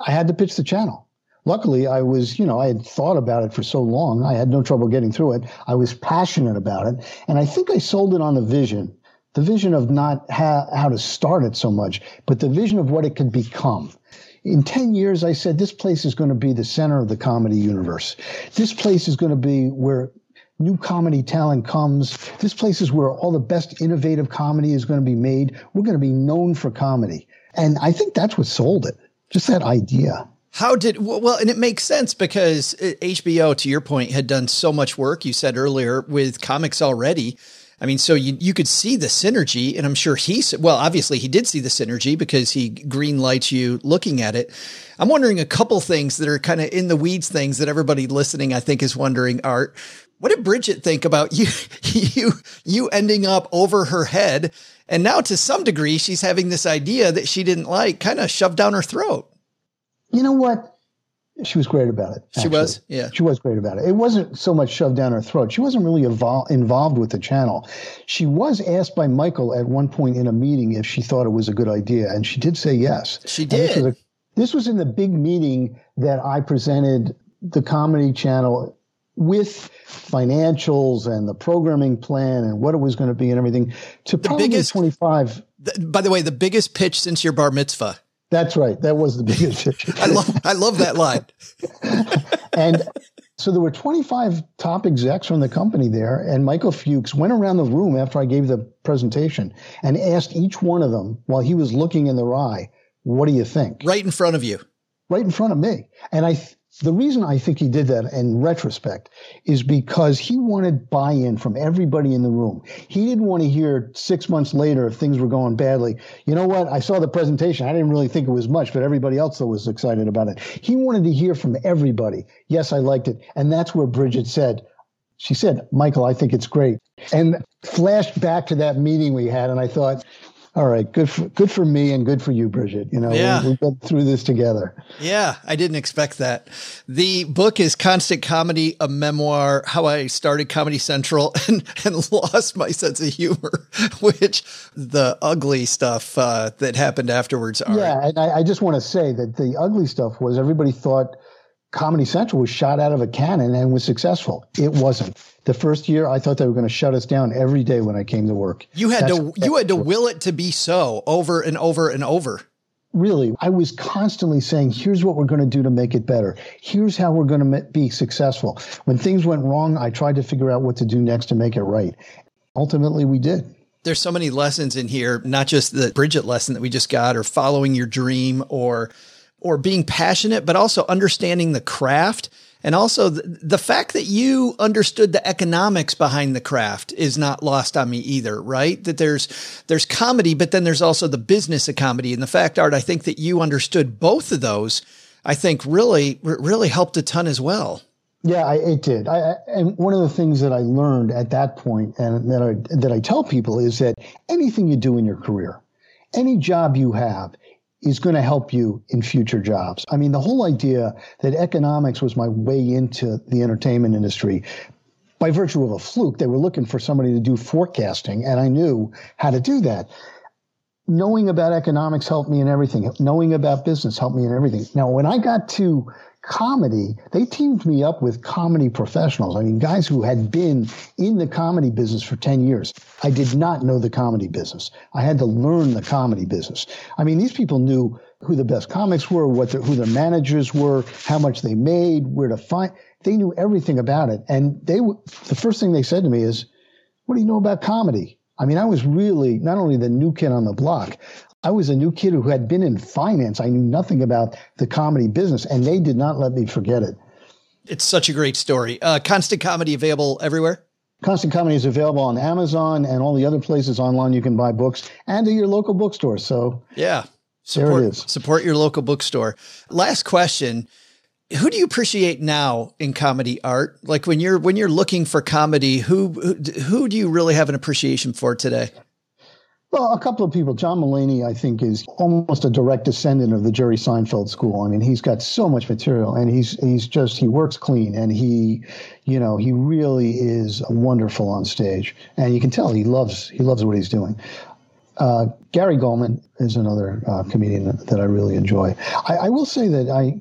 I had to pitch the channel luckily I was, you know, I had thought about it for so long. I had no trouble getting through it. I was passionate about it. And I think I sold it on the vision, the vision of not ha- how to start it so much, but the vision of what it could become. In 10 years, I said, this place is going to be the center of the comedy universe. This place is going to be where new comedy talent comes. This place is where all the best innovative comedy is going to be made. We're going to be known for comedy. And I think that's what sold it. Just that idea. How did well, and it makes sense because uh, HBO, to your point, had done so much work. You said earlier with comics already. I mean, so you you could see the synergy, and I'm sure he well, obviously he did see the synergy because he green lights you looking at it. I'm wondering a couple things that are kind of in the weeds, things that everybody listening, I think, is wondering. Art, what did Bridget think about you you you ending up over her head, and now to some degree she's having this idea that she didn't like, kind of shoved down her throat. You know what? She was great about it. Actually. She was, yeah. She was great about it. It wasn't so much shoved down her throat. She wasn't really evol- involved with the channel. She was asked by Michael at one point in a meeting if she thought it was a good idea, and she did say yes. She did. This was, a, this was in the big meeting that I presented the comedy channel with financials and the programming plan and what it was going to be and everything to the probably biggest, 25. by the way, the biggest pitch since your bar mitzvah. That's right. That was the biggest issue. I love I love that line. and so there were 25 top execs from the company there, and Michael Fuchs went around the room after I gave the presentation and asked each one of them while he was looking in their eye, "What do you think?" Right in front of you. Right in front of me. And I the reason I think he did that in retrospect is because he wanted buy in from everybody in the room. He didn't want to hear six months later if things were going badly. You know what? I saw the presentation. I didn't really think it was much, but everybody else was excited about it. He wanted to hear from everybody. Yes, I liked it. And that's where Bridget said, she said, Michael, I think it's great. And flashed back to that meeting we had. And I thought, all right, good for good for me and good for you, Bridget. You know, yeah. we, we through this together. Yeah, I didn't expect that. The book is Constant Comedy, a memoir, how I started Comedy Central and, and lost my sense of humor, which the ugly stuff uh, that happened afterwards are. Yeah, and I, I just want to say that the ugly stuff was everybody thought Comedy Central was shot out of a cannon and was successful. It wasn't. The first year, I thought they were going to shut us down every day when I came to work. You had That's, to you had to will it to be so over and over and over. Really, I was constantly saying, "Here's what we're going to do to make it better. Here's how we're going to be successful." When things went wrong, I tried to figure out what to do next to make it right. Ultimately, we did. There's so many lessons in here, not just the Bridget lesson that we just got, or following your dream, or or being passionate, but also understanding the craft. And also the, fact that you understood the economics behind the craft is not lost on me either, right? That there's, there's comedy, but then there's also the business of comedy. And the fact, Art, I think that you understood both of those, I think really, really helped a ton as well. Yeah, I, it did. I, and one of the things that I learned at that point and that I, that I tell people is that anything you do in your career, any job you have, is going to help you in future jobs. I mean, the whole idea that economics was my way into the entertainment industry by virtue of a fluke, they were looking for somebody to do forecasting, and I knew how to do that. knowing about economics helped me in everything. Knowing about business helped me in everything. Now, when I got to comedy, they teamed me up with comedy professionals. I mean, guys who had been in the comedy business for 10 years. I did not know the comedy business. I had to learn the comedy business. I mean, these people knew who the best comics were, what who their managers were, how much they made, where to find. They knew everything about it. And they, the first thing they said to me is, what do you know about comedy? I mean, I was really not only the new kid on the block, I was a new kid who had been in finance. I knew nothing about the comedy business, and they did not let me forget it. It's such a great story. Uh, Constant Comedy available everywhere? Constant Comedy is available on Amazon and all the other places online you can buy books and at your local bookstore. So, yeah, support, there it is. Support your local bookstore. Last question who do you appreciate now in comedy art? Like when you're when you're looking for comedy, who who, who do you really have an appreciation for today? Well, a couple of people. John Mulaney, I think, is almost a direct descendant of the Jerry Seinfeld school. I mean, he's got so much material, and he's he's just he works clean, and he, you know, he really is wonderful on stage, and you can tell he loves he loves what he's doing. Uh, Gary Gulman is another uh, comedian that, that, I really enjoy. I, I will say that I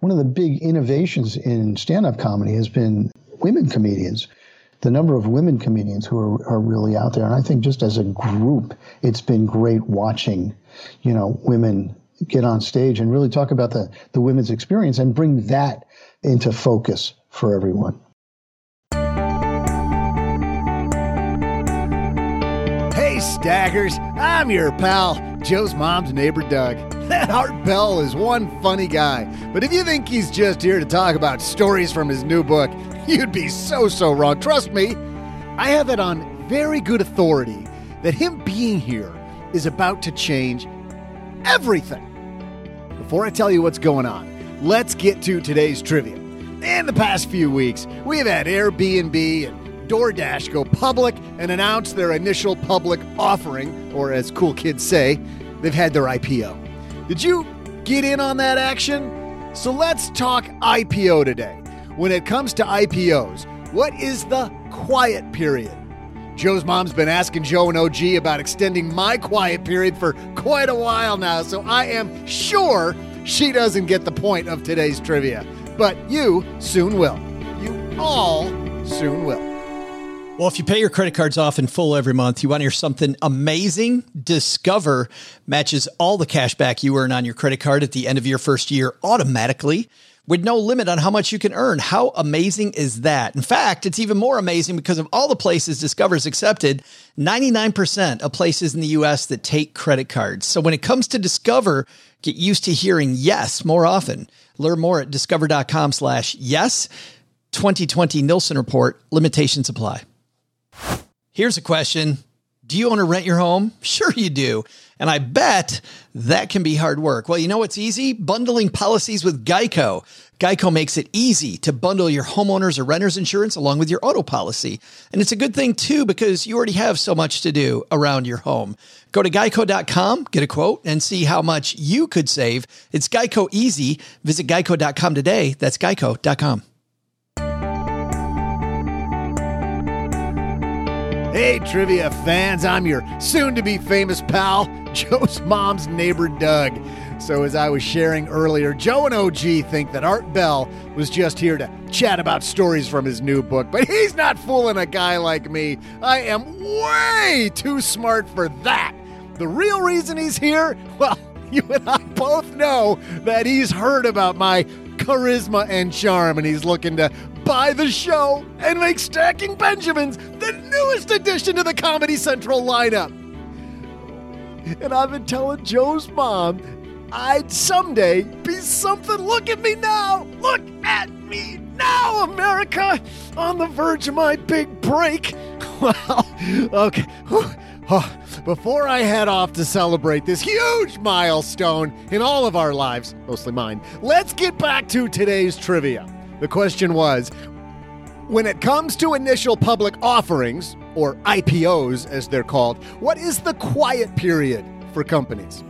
one of the big innovations in stand-up comedy has been women comedians the number of women comedians who are, are really out there. And I think just as a group, it's been great watching, you know, women get on stage and really talk about the, the women's experience and bring that into focus for everyone. Hey, Stackers, I'm your pal, Joe's mom's neighbor, Doug. That Art Bell is one funny guy, but if you think he's just here to talk about stories from his new book, You'd be so, so wrong. Trust me, I have it on very good authority that him being here is about to change everything. Before I tell you what's going on, let's get to today's trivia. In the past few weeks, we have had Airbnb and DoorDash go public and announce their initial public offering, or as cool kids say, they've had their IPO. Did you get in on that action? So let's talk IPO today when it comes to IPOs, what is the quiet period? Joe's mom's been asking Joe and OG about extending my quiet period for quite a while now, so I am sure she doesn't get the point of today's trivia. But you soon will. You all soon will. Well, if you pay your credit cards off in full every month, you want to hear something amazing? Discover matches all the cash back you earn on your credit card at the end of your first year automatically with no limit on how much you can earn. How amazing is that? In fact, it's even more amazing because of all the places Discover's accepted, 99% of places in the US that take credit cards. So when it comes to Discover, get used to hearing yes more often. Learn more at discover.com slash yes. 2020 Nielsen report limitations apply. Here's a question. Do you want to rent your home? Sure you do. And I bet that can be hard work. Well, you know what's easy? Bundling policies with Geico. Geico makes it easy to bundle your homeowners or renters insurance along with your auto policy. And it's a good thing too because you already have so much to do around your home. Go to geico.com, get a quote, and see how much you could save. It's Geico easy. Visit geico.com today. That's geico.com. Hey, trivia fans, I'm your soon to be famous pal, Joe's mom's neighbor, Doug. So, as I was sharing earlier, Joe and OG think that Art Bell was just here to chat about stories from his new book, but he's not fooling a guy like me. I am way too smart for that. The real reason he's here, well, you and I both know that he's heard about my charisma and charm, and he's looking to buy the show and make Stacking Benjamins the newest addition to the Comedy Central lineup. And I've been telling Joe's mom I'd someday be something. Look at me now! Look at me now, America! On the verge of my big break. Well, okay. Oh, before I head off to celebrate this huge milestone in all of our lives, mostly mine, let's get back to today's trivia. The question was when it comes to initial public offerings, or IPOs as they're called, what is the quiet period for companies?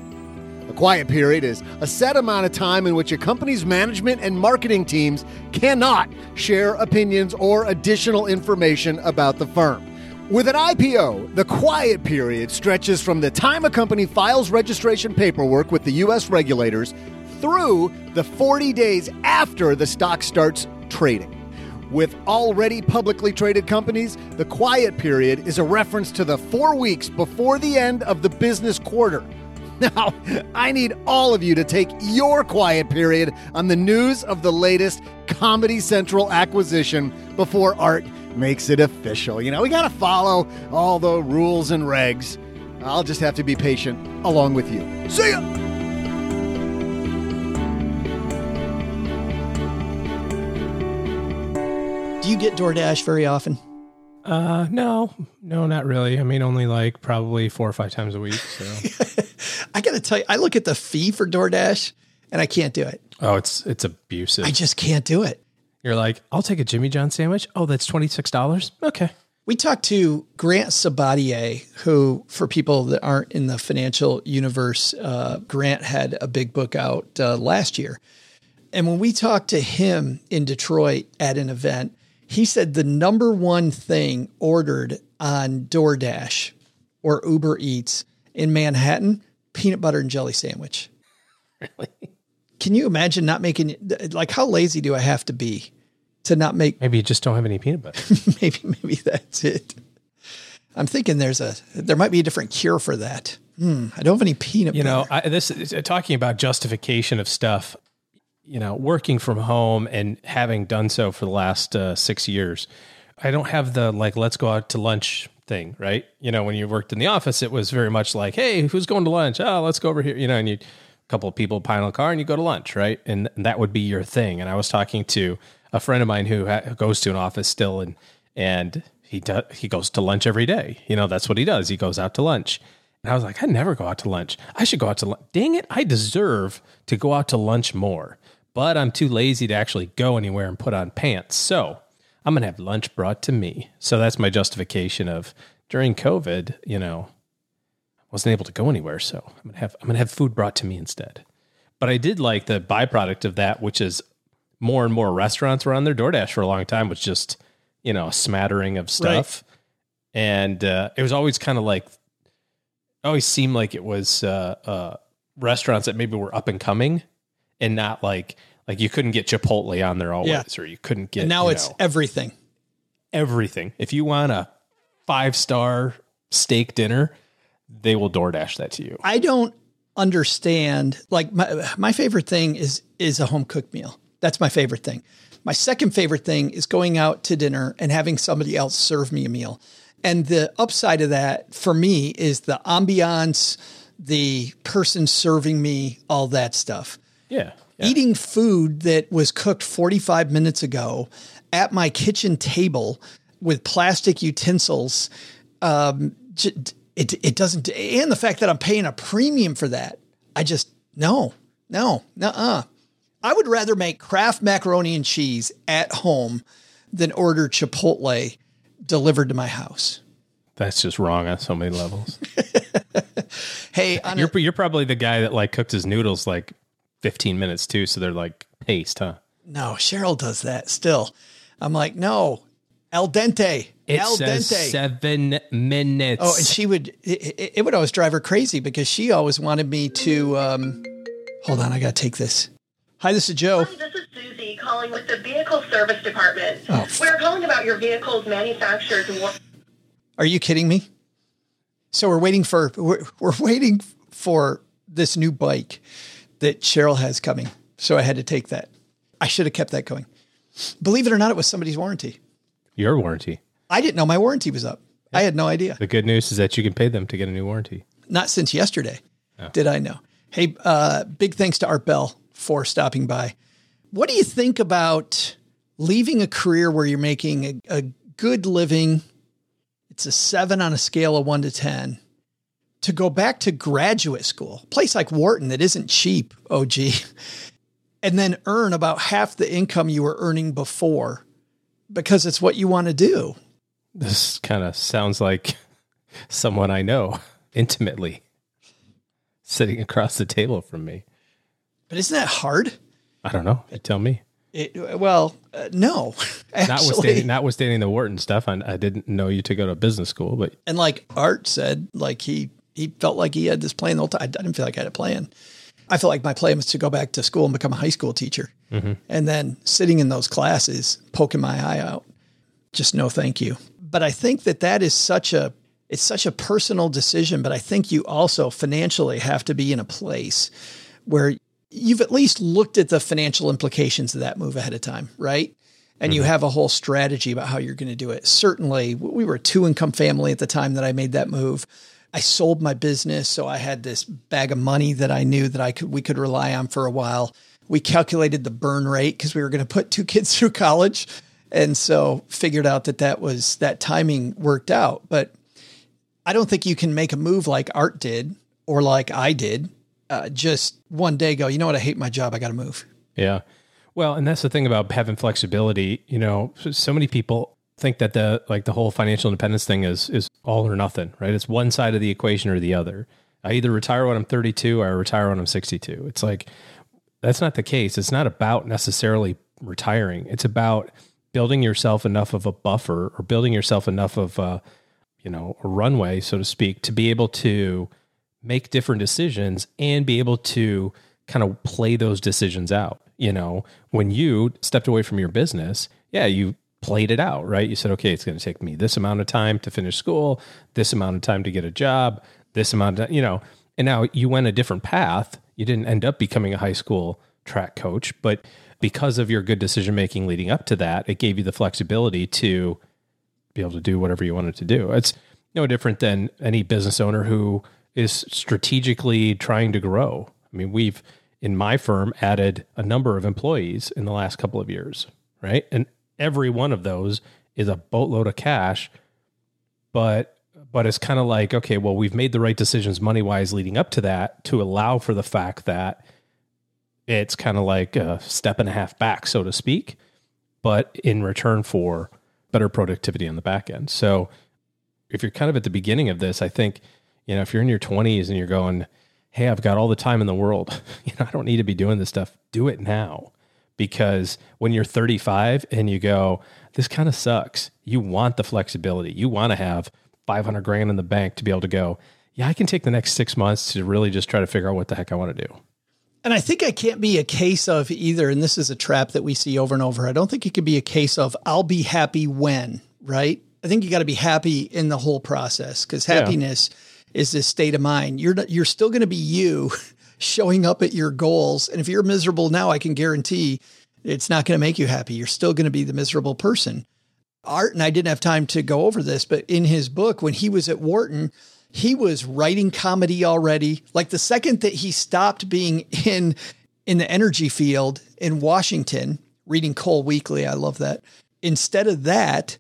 A quiet period is a set amount of time in which a company's management and marketing teams cannot share opinions or additional information about the firm. With an IPO, the quiet period stretches from the time a company files registration paperwork with the U.S. regulators through the 40 days after the stock starts trading. With already publicly traded companies, the quiet period is a reference to the four weeks before the end of the business quarter. Now, I need all of you to take your quiet period on the news of the latest Comedy Central acquisition before Art makes it official. You know, we got to follow all the rules and regs. I'll just have to be patient along with you. See ya! Do you get DoorDash very often? Uh, no, no, not really. I mean, only like probably four or five times a week. So, I got to tell you, I look at the fee for DoorDash and I can't do it. oh, it's it's abusive. I just can't do it. You're like, I'll take a Jimmy John sandwich. Oh, that's twenty six dollars. Okay. We talked to Grant Sabatier, who, for people that aren't in the financial universe, uh, Grant had a big book out uh, last year. And when we talked to him in Detroit at an event, he said the number one thing ordered on DoorDash or Uber Eats in Manhattan, peanut butter and jelly sandwich. Really? Can you imagine not making like how lazy do I have to be to not make Maybe you just don't have any peanut butter. maybe maybe that's it. I'm thinking there's a there might be a different cure for that. Hmm, I don't have any peanut you butter. know, I, this is talking about justification of stuff. You know, working from home and having done so for the last uh, six years, I don't have the like let's go out to lunch thing, right? You know, when you worked in the office, it was very much like, hey, who's going to lunch? Oh, let's go over here. You know, and you a couple of people pile in a car and you go to lunch, right? And that would be your thing. And I was talking to a friend of mine who ha- goes to an office still, and and he does he goes to lunch every day. You know, that's what he does. He goes out to lunch. And I was like, I never go out to lunch. I should go out to lunch. Dang it, I deserve to go out to lunch more. But I'm too lazy to actually go anywhere and put on pants. So I'm going to have lunch brought to me. So that's my justification of during COVID, you know, wasn't able to go anywhere. So I'm to have, I'm to have food brought to me instead. But I did like the byproduct of that, which is more and more restaurants were on their DoorDash for a long time, was just, you know, a smattering of stuff. And uh, it was always kind of like, always seemed like it was uh, uh, restaurants that maybe were up and coming and not like, like you couldn't get Chipotle on there always, Yeah. or you couldn't get and now it's know, everything. everything. If you want a five star steak dinner, they will DoorDash that to you. I don't understand. Like my my favorite thing is is a home cooked meal. That's my favorite thing. My second favorite thing is going out to dinner and having somebody else serve me a meal. And the upside of that for me is the ambiance, the person serving me, all that stuff. Yeah. Eating food that was cooked 45 minutes ago at my kitchen table with plastic utensils, um, j- it, it doesn't, and the fact that I'm paying a premium for that, I just, no, no, no uh I would rather make Kraft macaroni and cheese at home than order Chipotle delivered to my house. That's just wrong on so many levels. Hey, you're you're probably the guy that like cooked his noodles like 15 minutes too, so they're like paste, huh? No, Cheryl does that still. I'm like, no, al dente. It al says dente. seven minutes. Oh, and she would, it, it- it would always drive her crazy because she always wanted me to, um, hold on, I got to take this. Hi, this is Joe. Hi, This is Susie calling with the Vehicle Service Department. Oh. We're calling about your vehicle's manufacturer's war- Are you kidding me? So we're waiting for, we're, we're waiting for this new bike that Cheryl has coming. So I had to take that. I should have kept that going. Believe it or not, it was somebody's warranty. Your warranty. I didn't know my warranty was up. I had no idea. The good news is that you can pay them to get a new warranty. Not since yesterday did I know. Hey, uh, big thanks to Art Bell for stopping by. What do you think about leaving a career where you're making a, a good living? It's a seven on a scale of one to 10 to go back to graduate school, a place like Wharton that isn't cheap, OG, and then earn about half the income you were earning before because it's what you want to do. This kind of sounds like someone I know intimately sitting across the table from me. But isn't that hard? I don't know. You tell me. It, well, uh, no. Notwithstanding, notwithstanding the Wharton stuff, I, I didn't know you to go to business school, but and like Art said, like he he felt like he had this plan the whole time. I didn't feel like I had a plan. I felt like my plan was to go back to school and become a high school teacher. Mhm. And then sitting in those classes, poking my eye out, just no thank you. But I think that that is such a it's such a personal decision. But I think you also financially have to be in a place where you've at least looked at the financial implications of that move ahead of time, right? And you have a whole strategy about how you're going to do it. Certainly, we were a two income family at the time that I made that move. I sold my business, so I had this bag of money that I knew that I could we could rely on for a while. We calculated the burn rate because we were going to put two kids through college, and so figured out that that was that timing worked out. But I don't think you can make a move like Art did or like I did. Uh, just one day go, you know what? I hate my job. I got to move. Yeah. Well, and that's the thing about having flexibility. You know, so- so many people think that the like the whole financial independence thing is is all or nothing, right? It's one side of the equation or the other. I either retire when I'm 32 or I retire when I'm 62. It's like that's not the case. It's not about necessarily retiring. It's about building yourself enough of a buffer or building yourself enough of a, you know, a runway, so to speak, to be able to make different decisions and be able to kind of play those decisions out. You know, when you stepped away from your business, yeah, you played it out, right? You said, okay, it's going to take me this amount of time to finish school, this amount of time to get a job, this amount of, you know, and now you went a different path. You didn't end up becoming a high school track coach, but because of your good decision making leading up to that, it gave you the flexibility to be able to do whatever you wanted to do. It's no different than any business owner who is strategically trying to grow. I mean, we've in my firm added a number of employees in the last couple of years, right? And every one of those is a boatload of cash, but but it's kind of like, okay, well, we've made the right decisions money wise leading up to that to allow for the fact that it's kind of like a step and a half back, so to speak, but in return for better productivity on the back end. So if you're kind of at the beginning of this, I think, you know, if you're in your 20s and you're going, hey, I've got all the time in the world, you know, I don't need to be doing this stuff, do it now. Because when you're 35 and you go, this kind of sucks, you want the flexibility. You want to have 500 grand in the bank to be able to go, yeah, I can take the next six months to really just try to figure out what the heck I want to do. And I think I can't be a case of either, and this is a trap that we see over and over. I don't think it could be a case of I'll be happy when, right? I think you got to be happy in the whole process because Yeah. happiness is this state of mind. You're you're still going to be you showing up at your goals. And if you're miserable now, I can guarantee it's not going to make you happy. You're still going to be the miserable person. Art and I didn't have time to go over this, but in his book, when he was at Wharton, he was writing comedy already. Like the second that he stopped being in in the energy field in Washington, reading Coal Weekly, I love that. Instead of that,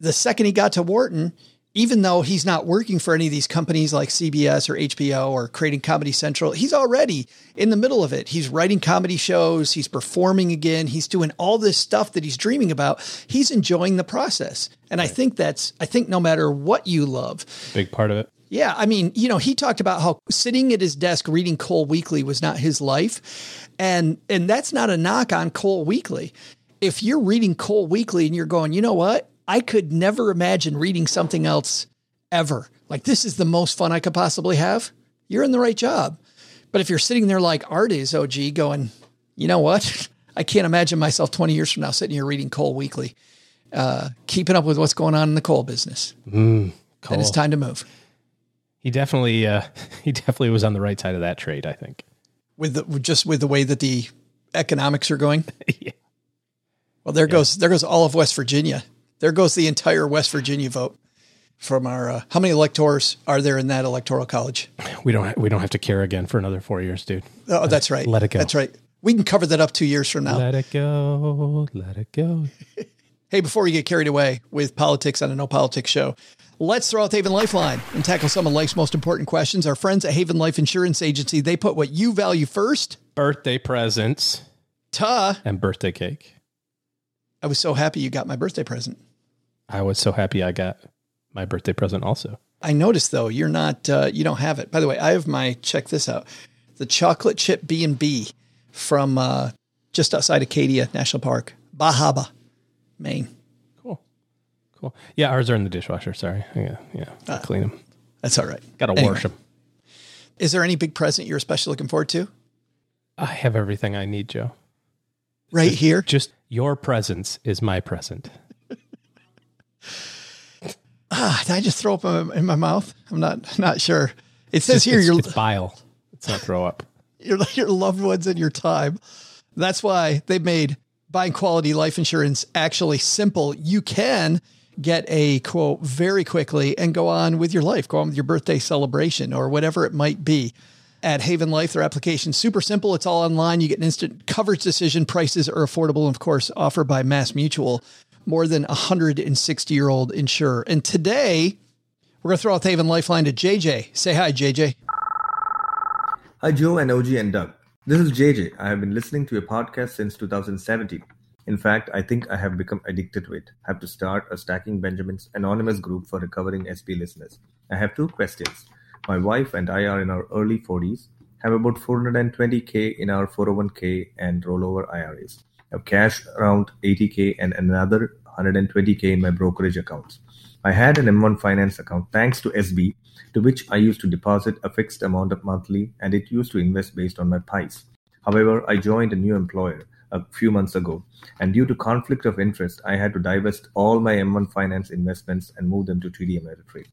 the second he got to Wharton, even though he's not working for any of these companies like CBS or HBO or creating Comedy Central, he's already in the middle of it. He's writing comedy shows, he's performing again, he's doing all this stuff that he's dreaming about. He's enjoying the process. And I think that's, I think no matter what you love, Big part of it. yeah, I mean, you know, he talked about how sitting at his desk reading Coal Weekly was not his life. And and that's not a knock on Coal Weekly. If you're reading Coal Weekly and you're going, "You know what? I could never imagine reading something else ever. Like this is the most fun I could possibly have." You're in the right job. But if you're sitting there like Art is, OG, going, "You know what? I can't imagine myself 20 years from now sitting here reading Coal Weekly, uh, keeping up with what's going on in the coal business." Mm, Then it's time to move. He definitely, uh, he definitely was on the right side of that trade. I think. with the, just with the way that the economics are going. yeah. Well, there goes there goes all of West Virginia. There goes the entire West Virginia vote from our. Uh, how many electors are there in that electoral college? We don't, we don't have to care again for another four years, dude. Oh, that's right. Let it go. That's right. We can cover that up two years from now. Let it go. Let it go. Hey, before we get carried away with politics on a no politics show, let's throw out the Haven Lifeline and tackle some of life's most important questions. Our friends at Haven Life Insurance Agency, they put what you value first. Birthday presents Ta. and birthday cake. I was so happy you got my birthday present. I was so happy I got my birthday present also. I noticed though you're not uh, you don't have it. By the way, I have my check this out. The chocolate chip B and B from uh, just outside Acadia National Park, Bar Harbor, Maine. Cool. Cool. Yeah, ours are in the dishwasher. Sorry. Yeah, yeah. Ah. clean them. That's all right. Got to Anyway. wash them. Is there any big present you're especially looking forward to? I have everything I need, Joe. Right here? Just your presence is my present. Ah, did I just throw up in my- mouth? I'm not not sure. It says It's- here it's, your it's bile. It's not throw up. your your loved ones and your time. That's why they made buying quality life insurance actually simple. You can get a quote very quickly and go on with your life, go on with your birthday celebration or whatever it might be. At Haven Life, their application super simple. It's all online. You get an instant coverage decision. Prices are affordable, and of course, offered by Mass Mutual, more than a 160 year old insurer. And today, we're going to throw out the Haven Lifeline to JJ. Say hi, JJ. Hi, Joe and OG and Doug. This is JJ. I have been listening to your podcast since 2017. In fact, I think I have become addicted to it. I have to start a Stacking Benjamins anonymous group for recovering SP listeners. I have two questions. My wife and I are in our early 40s, have about 420k in our 401k and rollover IRAs. Have cash around 80k and another 120k in my brokerage accounts. I had an M1 finance account thanks to SB, to which I used to deposit a fixed amount of monthly and it used to invest based on my pies. However, I joined a new employer a few months ago, and due to conflict of interest, I had to divest all my M1 finance investments and move them to TD Ameritrade.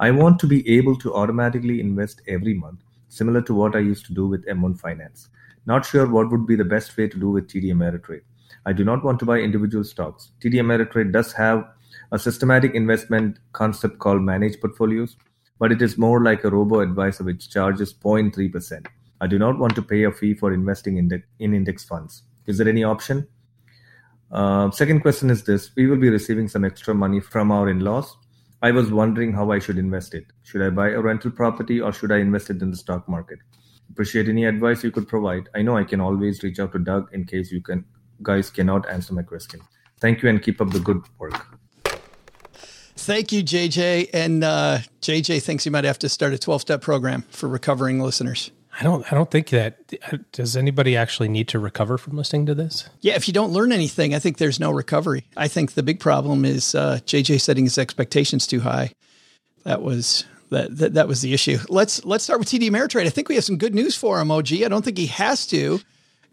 I want to be able to automatically invest every month, similar to what I used to do with M1 Finance. Not sure what would be the best way to do with TD Ameritrade. I do not want to buy individual stocks. TD Ameritrade does have a systematic investment concept called managed portfolios, but it is more like a robo advisor which charges 0.3%. I do not want to pay a fee for investing in, in index funds. Is there any option? Uh, second question is this We will be receiving some extra money from our in laws. I was wondering how I should invest it. Should I buy a rental property or should I invest it in the stock market? Appreciate any advice you could provide. I know I can always reach out to Doug in case you can guys cannot answer my question. Thank you and keep up the good work. Thank you, JJ. And uh, JJ thinks he might have to start a 12 step program for recovering listeners. I don't. I don't think that. Does anybody actually need to recover from listening to this? Yeah, if you don't learn anything, I think there's no recovery. I think the big problem is uh, JJ setting his expectations too high. That was that, that that was the issue. Let's let's start with TD Ameritrade. I think we have some good news for him. OG. I don't think he has to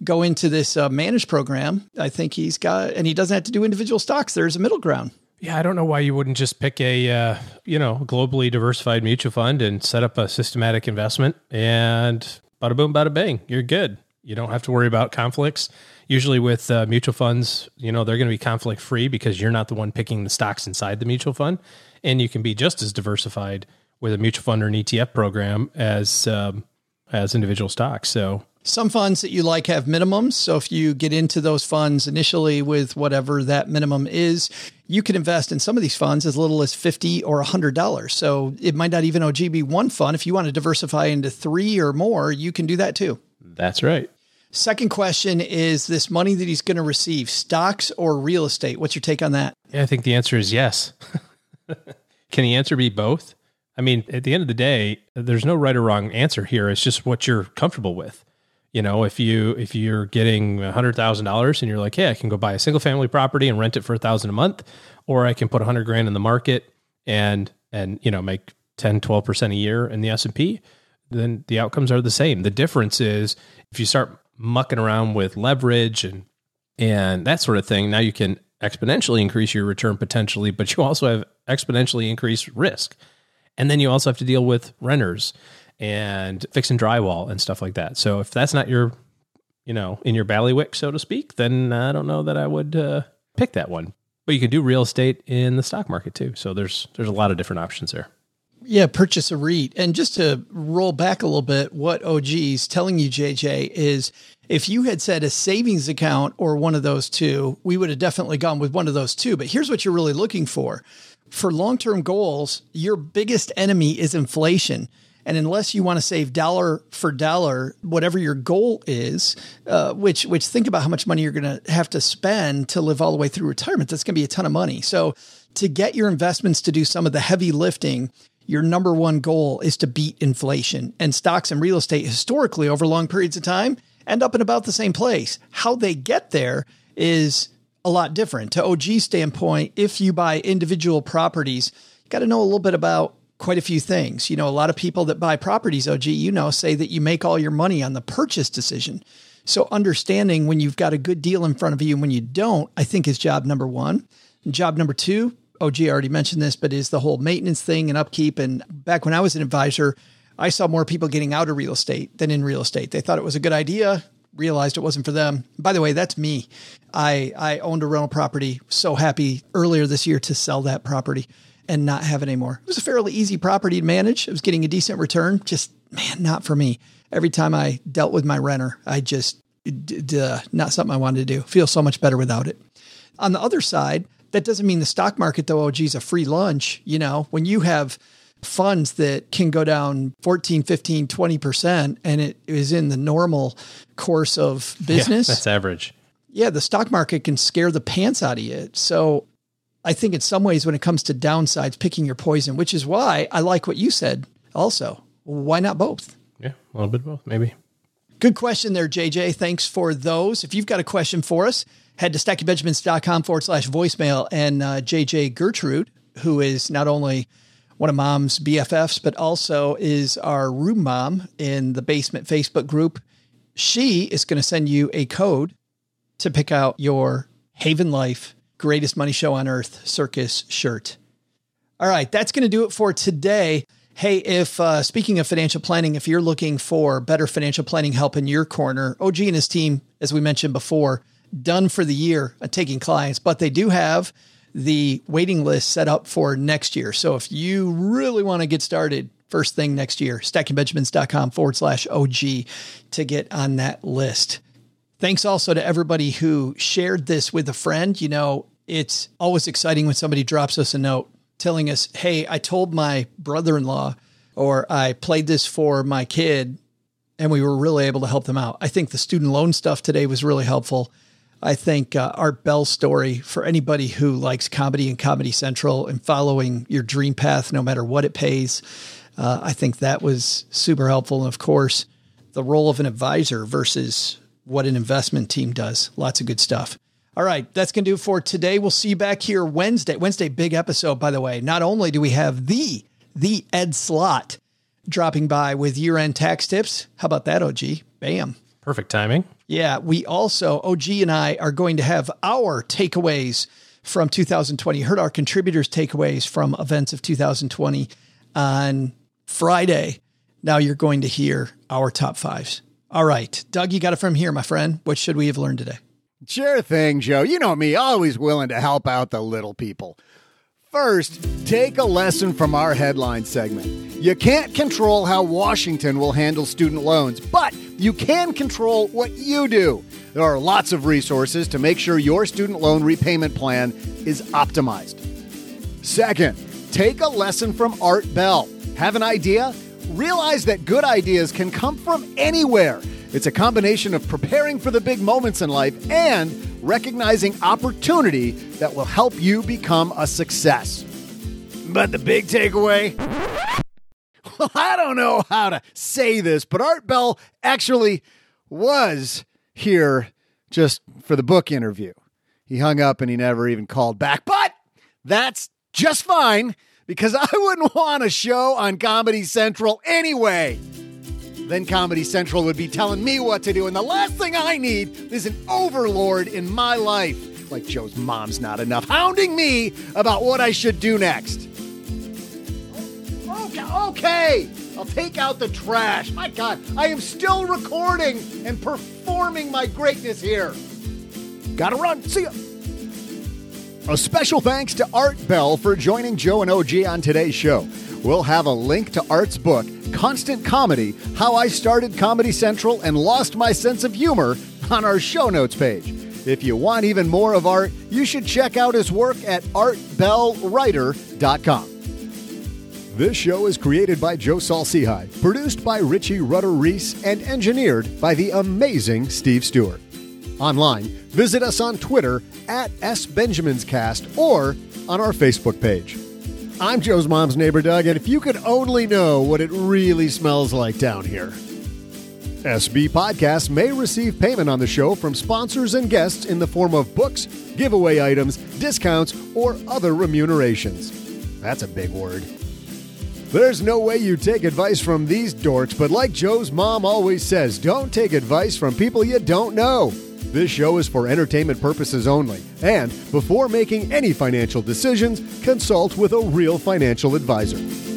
go into this uh, managed program. I think he's got, and he doesn't have to do individual stocks. There's a middle ground. Yeah, I don't know why you wouldn't just pick a uh, you know globally diversified mutual fund and set up a systematic investment and bada boom, bada bang, you're good. You don't have to worry about conflicts. Usually with uh, mutual funds, you know they're going to be conflict free because you're not the one picking the stocks inside the mutual fund, and you can be just as diversified with a mutual fund or an ETF program as um, as individual stocks. So Some funds that you like have minimums. So if you get into those funds initially with whatever that minimum is, you can invest in some of these funds as little as 50 or $100. So it might not even OG be one fund. If you want to diversify into three or more, you can do that too. that's right. Second question is this money that he's going to receive, stocks or real estate? What's your take on that? Yeah, I think the answer is yes. Can the answer be both? I mean, at the end of the day, there's no right or wrong answer here. It's just what you're comfortable with. You know, if you if you're getting hundred thousand dollars and you're like, hey, I can go buy a single family property and rent it for a thousand a month, or I can put a hundred grand in the market and and you know make 10, 12 percent a year in the S and P, then the outcomes are the same. The difference is if you start mucking around with leverage and and that sort of thing, now you can exponentially increase your return potentially, but you also have exponentially increased risk. And then you also have to deal with renters and fixing drywall and stuff like that. So if that's not your, you know, in your ballywick, so to speak, then I don't know that I would uh, pick that one. But you can do real estate in the stock market too. So there's there's a lot of different options there. Yeah, purchase a REIT. And just to roll back a little bit, what OG's telling you, JJ, is if you had said a savings account or one of those two, we would have definitely gone with one of those two. But here's what you're really looking for. For long term goals, your biggest enemy is inflation. And unless you want to save dollar for dollar, whatever your goal is, uh, which which think about how much money you're going to have to spend to live all the way through retirement, that's going to be a ton of money. So to get your investments to do some of the heavy lifting, your number one goal is to beat inflation. And stocks and real estate historically over long periods of time end up in about the same place. How they get there is a lot different. To OG standpoint, if you buy individual properties, you got to know a little bit about quite a few things. You know, a lot of people that buy properties, OG, you know, say that you make all your money on the purchase decision. So understanding when you've got a good deal in front of you and when you don't, I think is job number one. And job number two, OG already mentioned this, but is the whole maintenance thing and upkeep. And back when I was an advisor, I saw more people getting out of real estate than in real estate. They thought it was a good idea, realized it wasn't for them. By the way, that's me. I I owned a rental property. So happy earlier this year to sell that property and not have it anymore. It was a fairly easy property to manage. It was getting a decent return. Just man, not for me. Every time I dealt with my renter, I just d- d- not something I wanted to do. Feel so much better without it. On the other side, that doesn't mean the stock market though. Oh, geez, a free lunch. You know, when you have funds that can go down 14, 15, 20%, and it is in the normal course of business. Yeah, that's average. Yeah, the stock market can scare the pants out of you. So I think in some ways, when it comes to downsides, picking your poison, which is why I like what you said also. Why not both? Yeah, a little bit of both, maybe. Good question there, JJ. Thanks for those. If you've got a question for us, head to stackingbenjamins.com forward slash voicemail. And uh, JJ Gertrude, who is not only one of mom's BFFs, but also is our room mom in the basement Facebook group. She is going to send you a code to pick out your Haven Life Greatest Money Show on Earth Circus shirt. All right, that's going to do it for today. Hey, if uh, speaking of financial planning, if you're looking for better financial planning help in your corner, OG and his team, as we mentioned before, done for the year at taking clients, but they do have the waiting list set up for next year. So if you really want to get started first thing next year, stackingbenjamins.com forward slash OG to get on that list. Thanks also to everybody who shared this with a friend. You know, it's always exciting when somebody drops us a note telling us, Hey, I told my brother in law, or I played this for my kid, and we were really able to help them out. I think the student loan stuff today was really helpful. I think uh, Art Bell's story for anybody who likes comedy and Comedy Central and following your dream path, no matter what it pays, uh, I think that was super helpful. And of course, the role of an advisor versus what an investment team does. Lots of good stuff. All right, that's going to do it for today. We'll see you back here Wednesday. Wednesday, big episode, by the way. Not only do we have the, the Ed Slott dropping by with year end tax tips. How about that, OG? Bam. Perfect timing. Yeah, we also, OG and I are going to have our takeaways from 2020. You heard our contributors' takeaways from events of 2020 on Friday. Now you're going to hear our top fives. All right, Doug, you got it from here, my friend. What should we have learned today? Sure thing, Joe. You know me, always willing to help out the little people. First, take a lesson from our headline segment. You can't control how Washington will handle student loans, but you can control what you do. There are lots of resources to make sure your student loan repayment plan is optimized. Second, take a lesson from Art Bell. Have an idea? Realize that good ideas can come from anywhere. It's a combination of preparing for the big moments in life and recognizing opportunity that will help you become a success. But the big takeaway well, I don't know how to say this, but Art Bell actually was here just for the book interview. He hung up and he never even called back, but that's just fine because I wouldn't want a show on Comedy Central anyway. Then Comedy Central would be telling me what to do, and the last thing I need is an overlord in my life, like Joe's mom's not enough, hounding me about what I should do next. Okay, okay, I'll take out the trash. My God, I am still recording and performing my greatness here. Gotta run. See ya. A special thanks to Art Bell for joining Joe and OG on today's show. We'll have a link to Art's book, Constant Comedy How I Started Comedy Central and Lost My Sense of Humor, on our show notes page. If you want even more of Art, you should check out his work at artbellwriter.com. This show is created by Joe Saul-Sehy, produced by Richie Rudder Reese, and engineered by the amazing Steve Stewart. Online, visit us on Twitter at SBenjaminsCast or on our Facebook page. I'm Joe's mom's neighbor, Doug, and if you could only know what it really smells like down here. SB Podcasts may receive payment on the show from sponsors and guests in the form of books, giveaway items, discounts, or other remunerations. That's a big word. There's no way you take advice from these dorks, but like Joe's mom always says, don't take advice from people you don't know. This show is for entertainment purposes only, and before making any financial decisions, consult with a real financial advisor.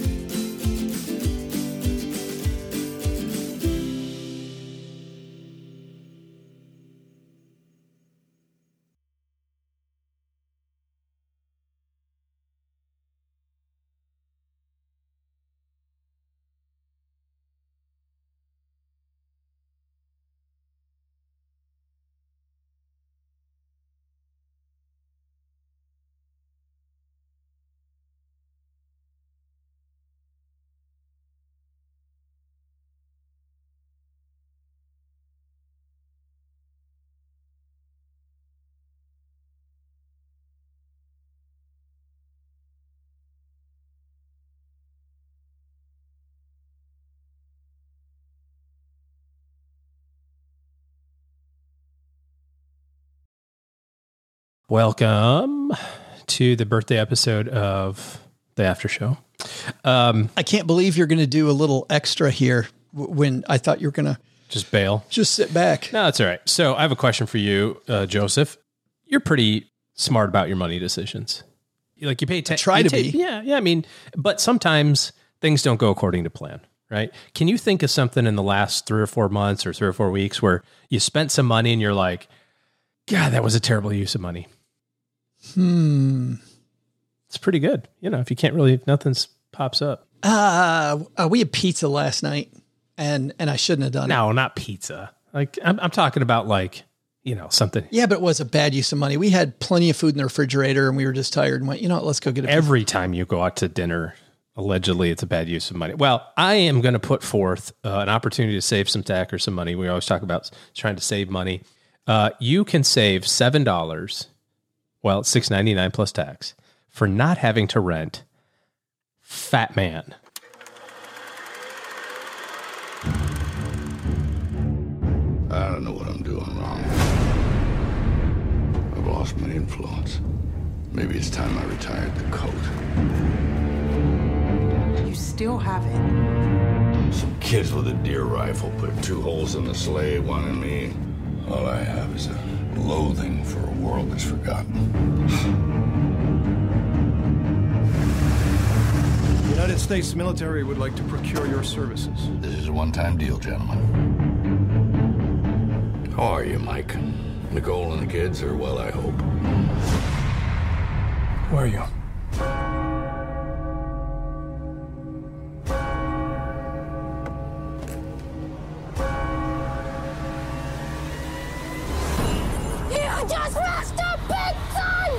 Welcome to the birthday episode of the After Show. Um, I can't believe you're going to do a little extra here when I thought you were going to just bail. just sit back. No, that's all right. So I have a question for you, uh, Joseph. You're pretty smart about your money decisions. You- Like you pay ten- try to take- be. Yeah, yeah. I mean, but sometimes things don't go according to plan, right? Can you think of something in the last three or four months or three or four weeks where you spent some money and you're like, God, that was a terrible use of money. Hmm. It's pretty good. You know, if you can't really, if nothing's pops up. Uh, uh, we had pizza last night, and and I shouldn't have done it. No, not pizza. Like I'm, I'm talking about like, you know, something. Yeah, but it was a bad use of money. We had plenty of food in the refrigerator, and we were just tired and went, you know what, let's go get a pizza. Every time you go out to dinner, allegedly it's a bad use of money. Well, I am going to put forth uh, an opportunity to save some tax or some money. We always talk about trying to save money. Uh, you can save seven dollars. Well, it's six ninety nine plus tax for not having to rent Fat Man. I don't know what I'm doing wrong. I've lost my influence. Maybe it's time I retired the coat. You still have it. Some kids with a deer rifle put two holes in the sleigh, one in me. All I have is a loathing for a world that's forgotten. The United States military would like to procure your services. This is a one-time deal, gentlemen. How are you, Mike? Nicole and the kids are well, I hope. Where are you? You just lost a big son!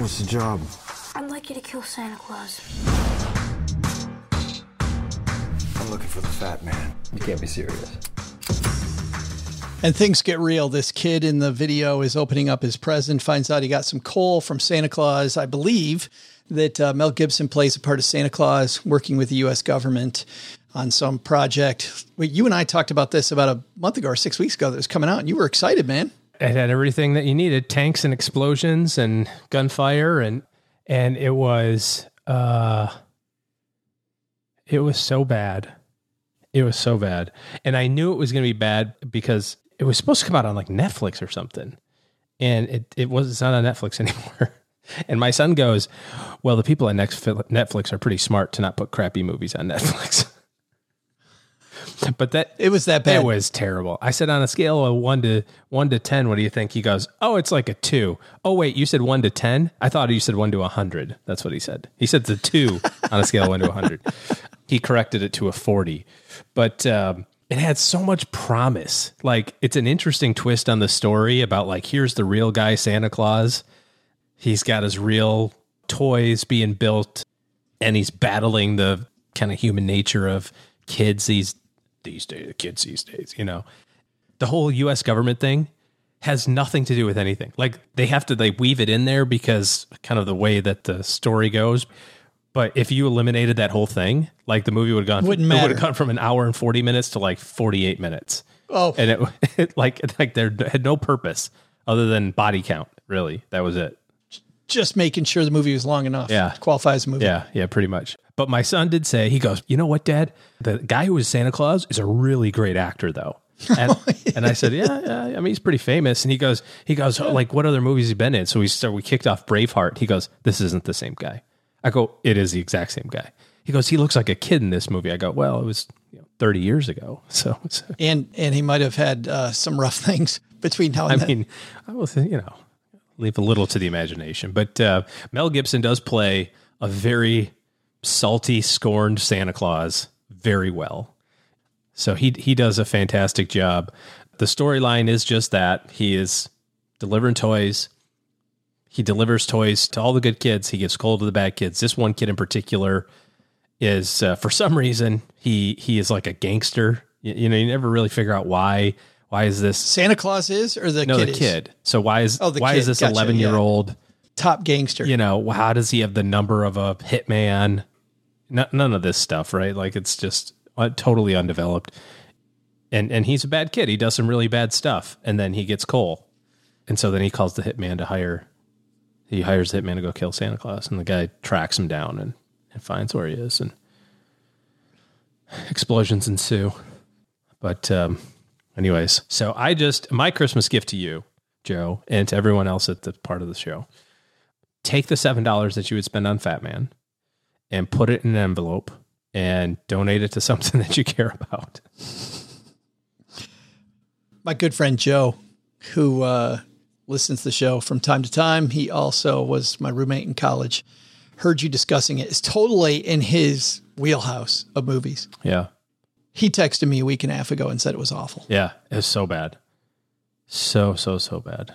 What's the job? I'd like you to kill Santa Claus. I'm looking for the fat man. You can't be serious. And things get real. This kid in the video is opening up his present, finds out he got some coal from Santa Claus. I believe that uh, Mel Gibson plays a part of Santa Claus working with the U.S. government on some project. You and I talked about this about a month ago or six weeks ago that was coming out, and you were excited, man. It had everything that you needed: tanks and explosions and gunfire, and and it was uh, it was so bad. It was so bad, and I knew it was going to be bad because it was supposed to come out on like Netflix or something, and it it was it's not on Netflix anymore. And my son goes, "Well, the people at Netflix are pretty smart to not put crappy movies on Netflix." but that it was that bad. It was terrible. I said on a scale of one to one to ten, what do you think? He goes, "Oh, it's like a two. Oh, wait, you said one to ten? I thought you said one to a hundred. That's what he said. He said it's a two on a scale of one to a hundred. He corrected it to a forty, but um, it had so much promise. Like it's an interesting twist on the story about like here's the real guy Santa Claus. He's got his real toys being built, and he's battling the kind of human nature of kids these these days, the kids these days. You know, the whole U.S. government thing has nothing to do with anything. Like they have to they weave it in there because kind of the way that the story goes. But if you eliminated that whole thing, like the movie would have gone, Wouldn't it would have gone from an hour and forty minutes to like forty eight minutes. Oh. and it, it like like there had no purpose other than body count. Really, that was it. Just making sure the movie was long enough. Yeah. Qualifies a movie. Yeah, yeah, pretty much. But my son did say he goes, you know what, Dad? The guy who was Santa Claus is a really great actor, though. And, and I said, yeah, yeah, I mean, he's pretty famous. And he goes, he goes, like, what other movies he been in? So we started, we kicked off Braveheart. He goes, this isn't the same guy. I go, it is the exact same guy. He goes, he looks like a kid in this movie. I go, well, it was you know, 30 years ago. So, so And and he might have had uh, some rough things between now and I then. mean, I was, you know, leave a little to the imagination. But uh, Mel Gibson does play a very salty, scorned Santa Claus very well. So he he does a fantastic job. The storyline is just that he is delivering toys. He delivers toys to all the good kids. He gives coal to the bad kids. This one kid in particular is, uh, for some reason, he he is like a gangster. You, you know, you never really figure out why. Why is this Santa Claus is or the no, kid the is? kid. So why is Oh, the why kid. is this Gotcha, eleven year old top gangster? You know, how does he have the number of a hitman? No, none of this stuff, right? Like it's just uh, totally undeveloped. And and he's a bad kid. He does some really bad stuff, and then he gets coal, and so then he calls the hitman to hire. He hires the hitman to go kill Santa Claus, and the guy tracks him down and, and finds where he is, and explosions ensue. But um, anyways, so I just my Christmas gift to you, Joe, and to everyone else at the part of the show. Take the seven dollars that you would spend on Fat Man and put it in an envelope and donate it to something that you care about. my good friend Joe, who uh, listens to the show from time to time, he also was my roommate in college. Heard you discussing it. It's totally in his wheelhouse of movies. Yeah. He texted me a week and a half ago and said it was awful. Yeah, it was so bad. So, so, so bad.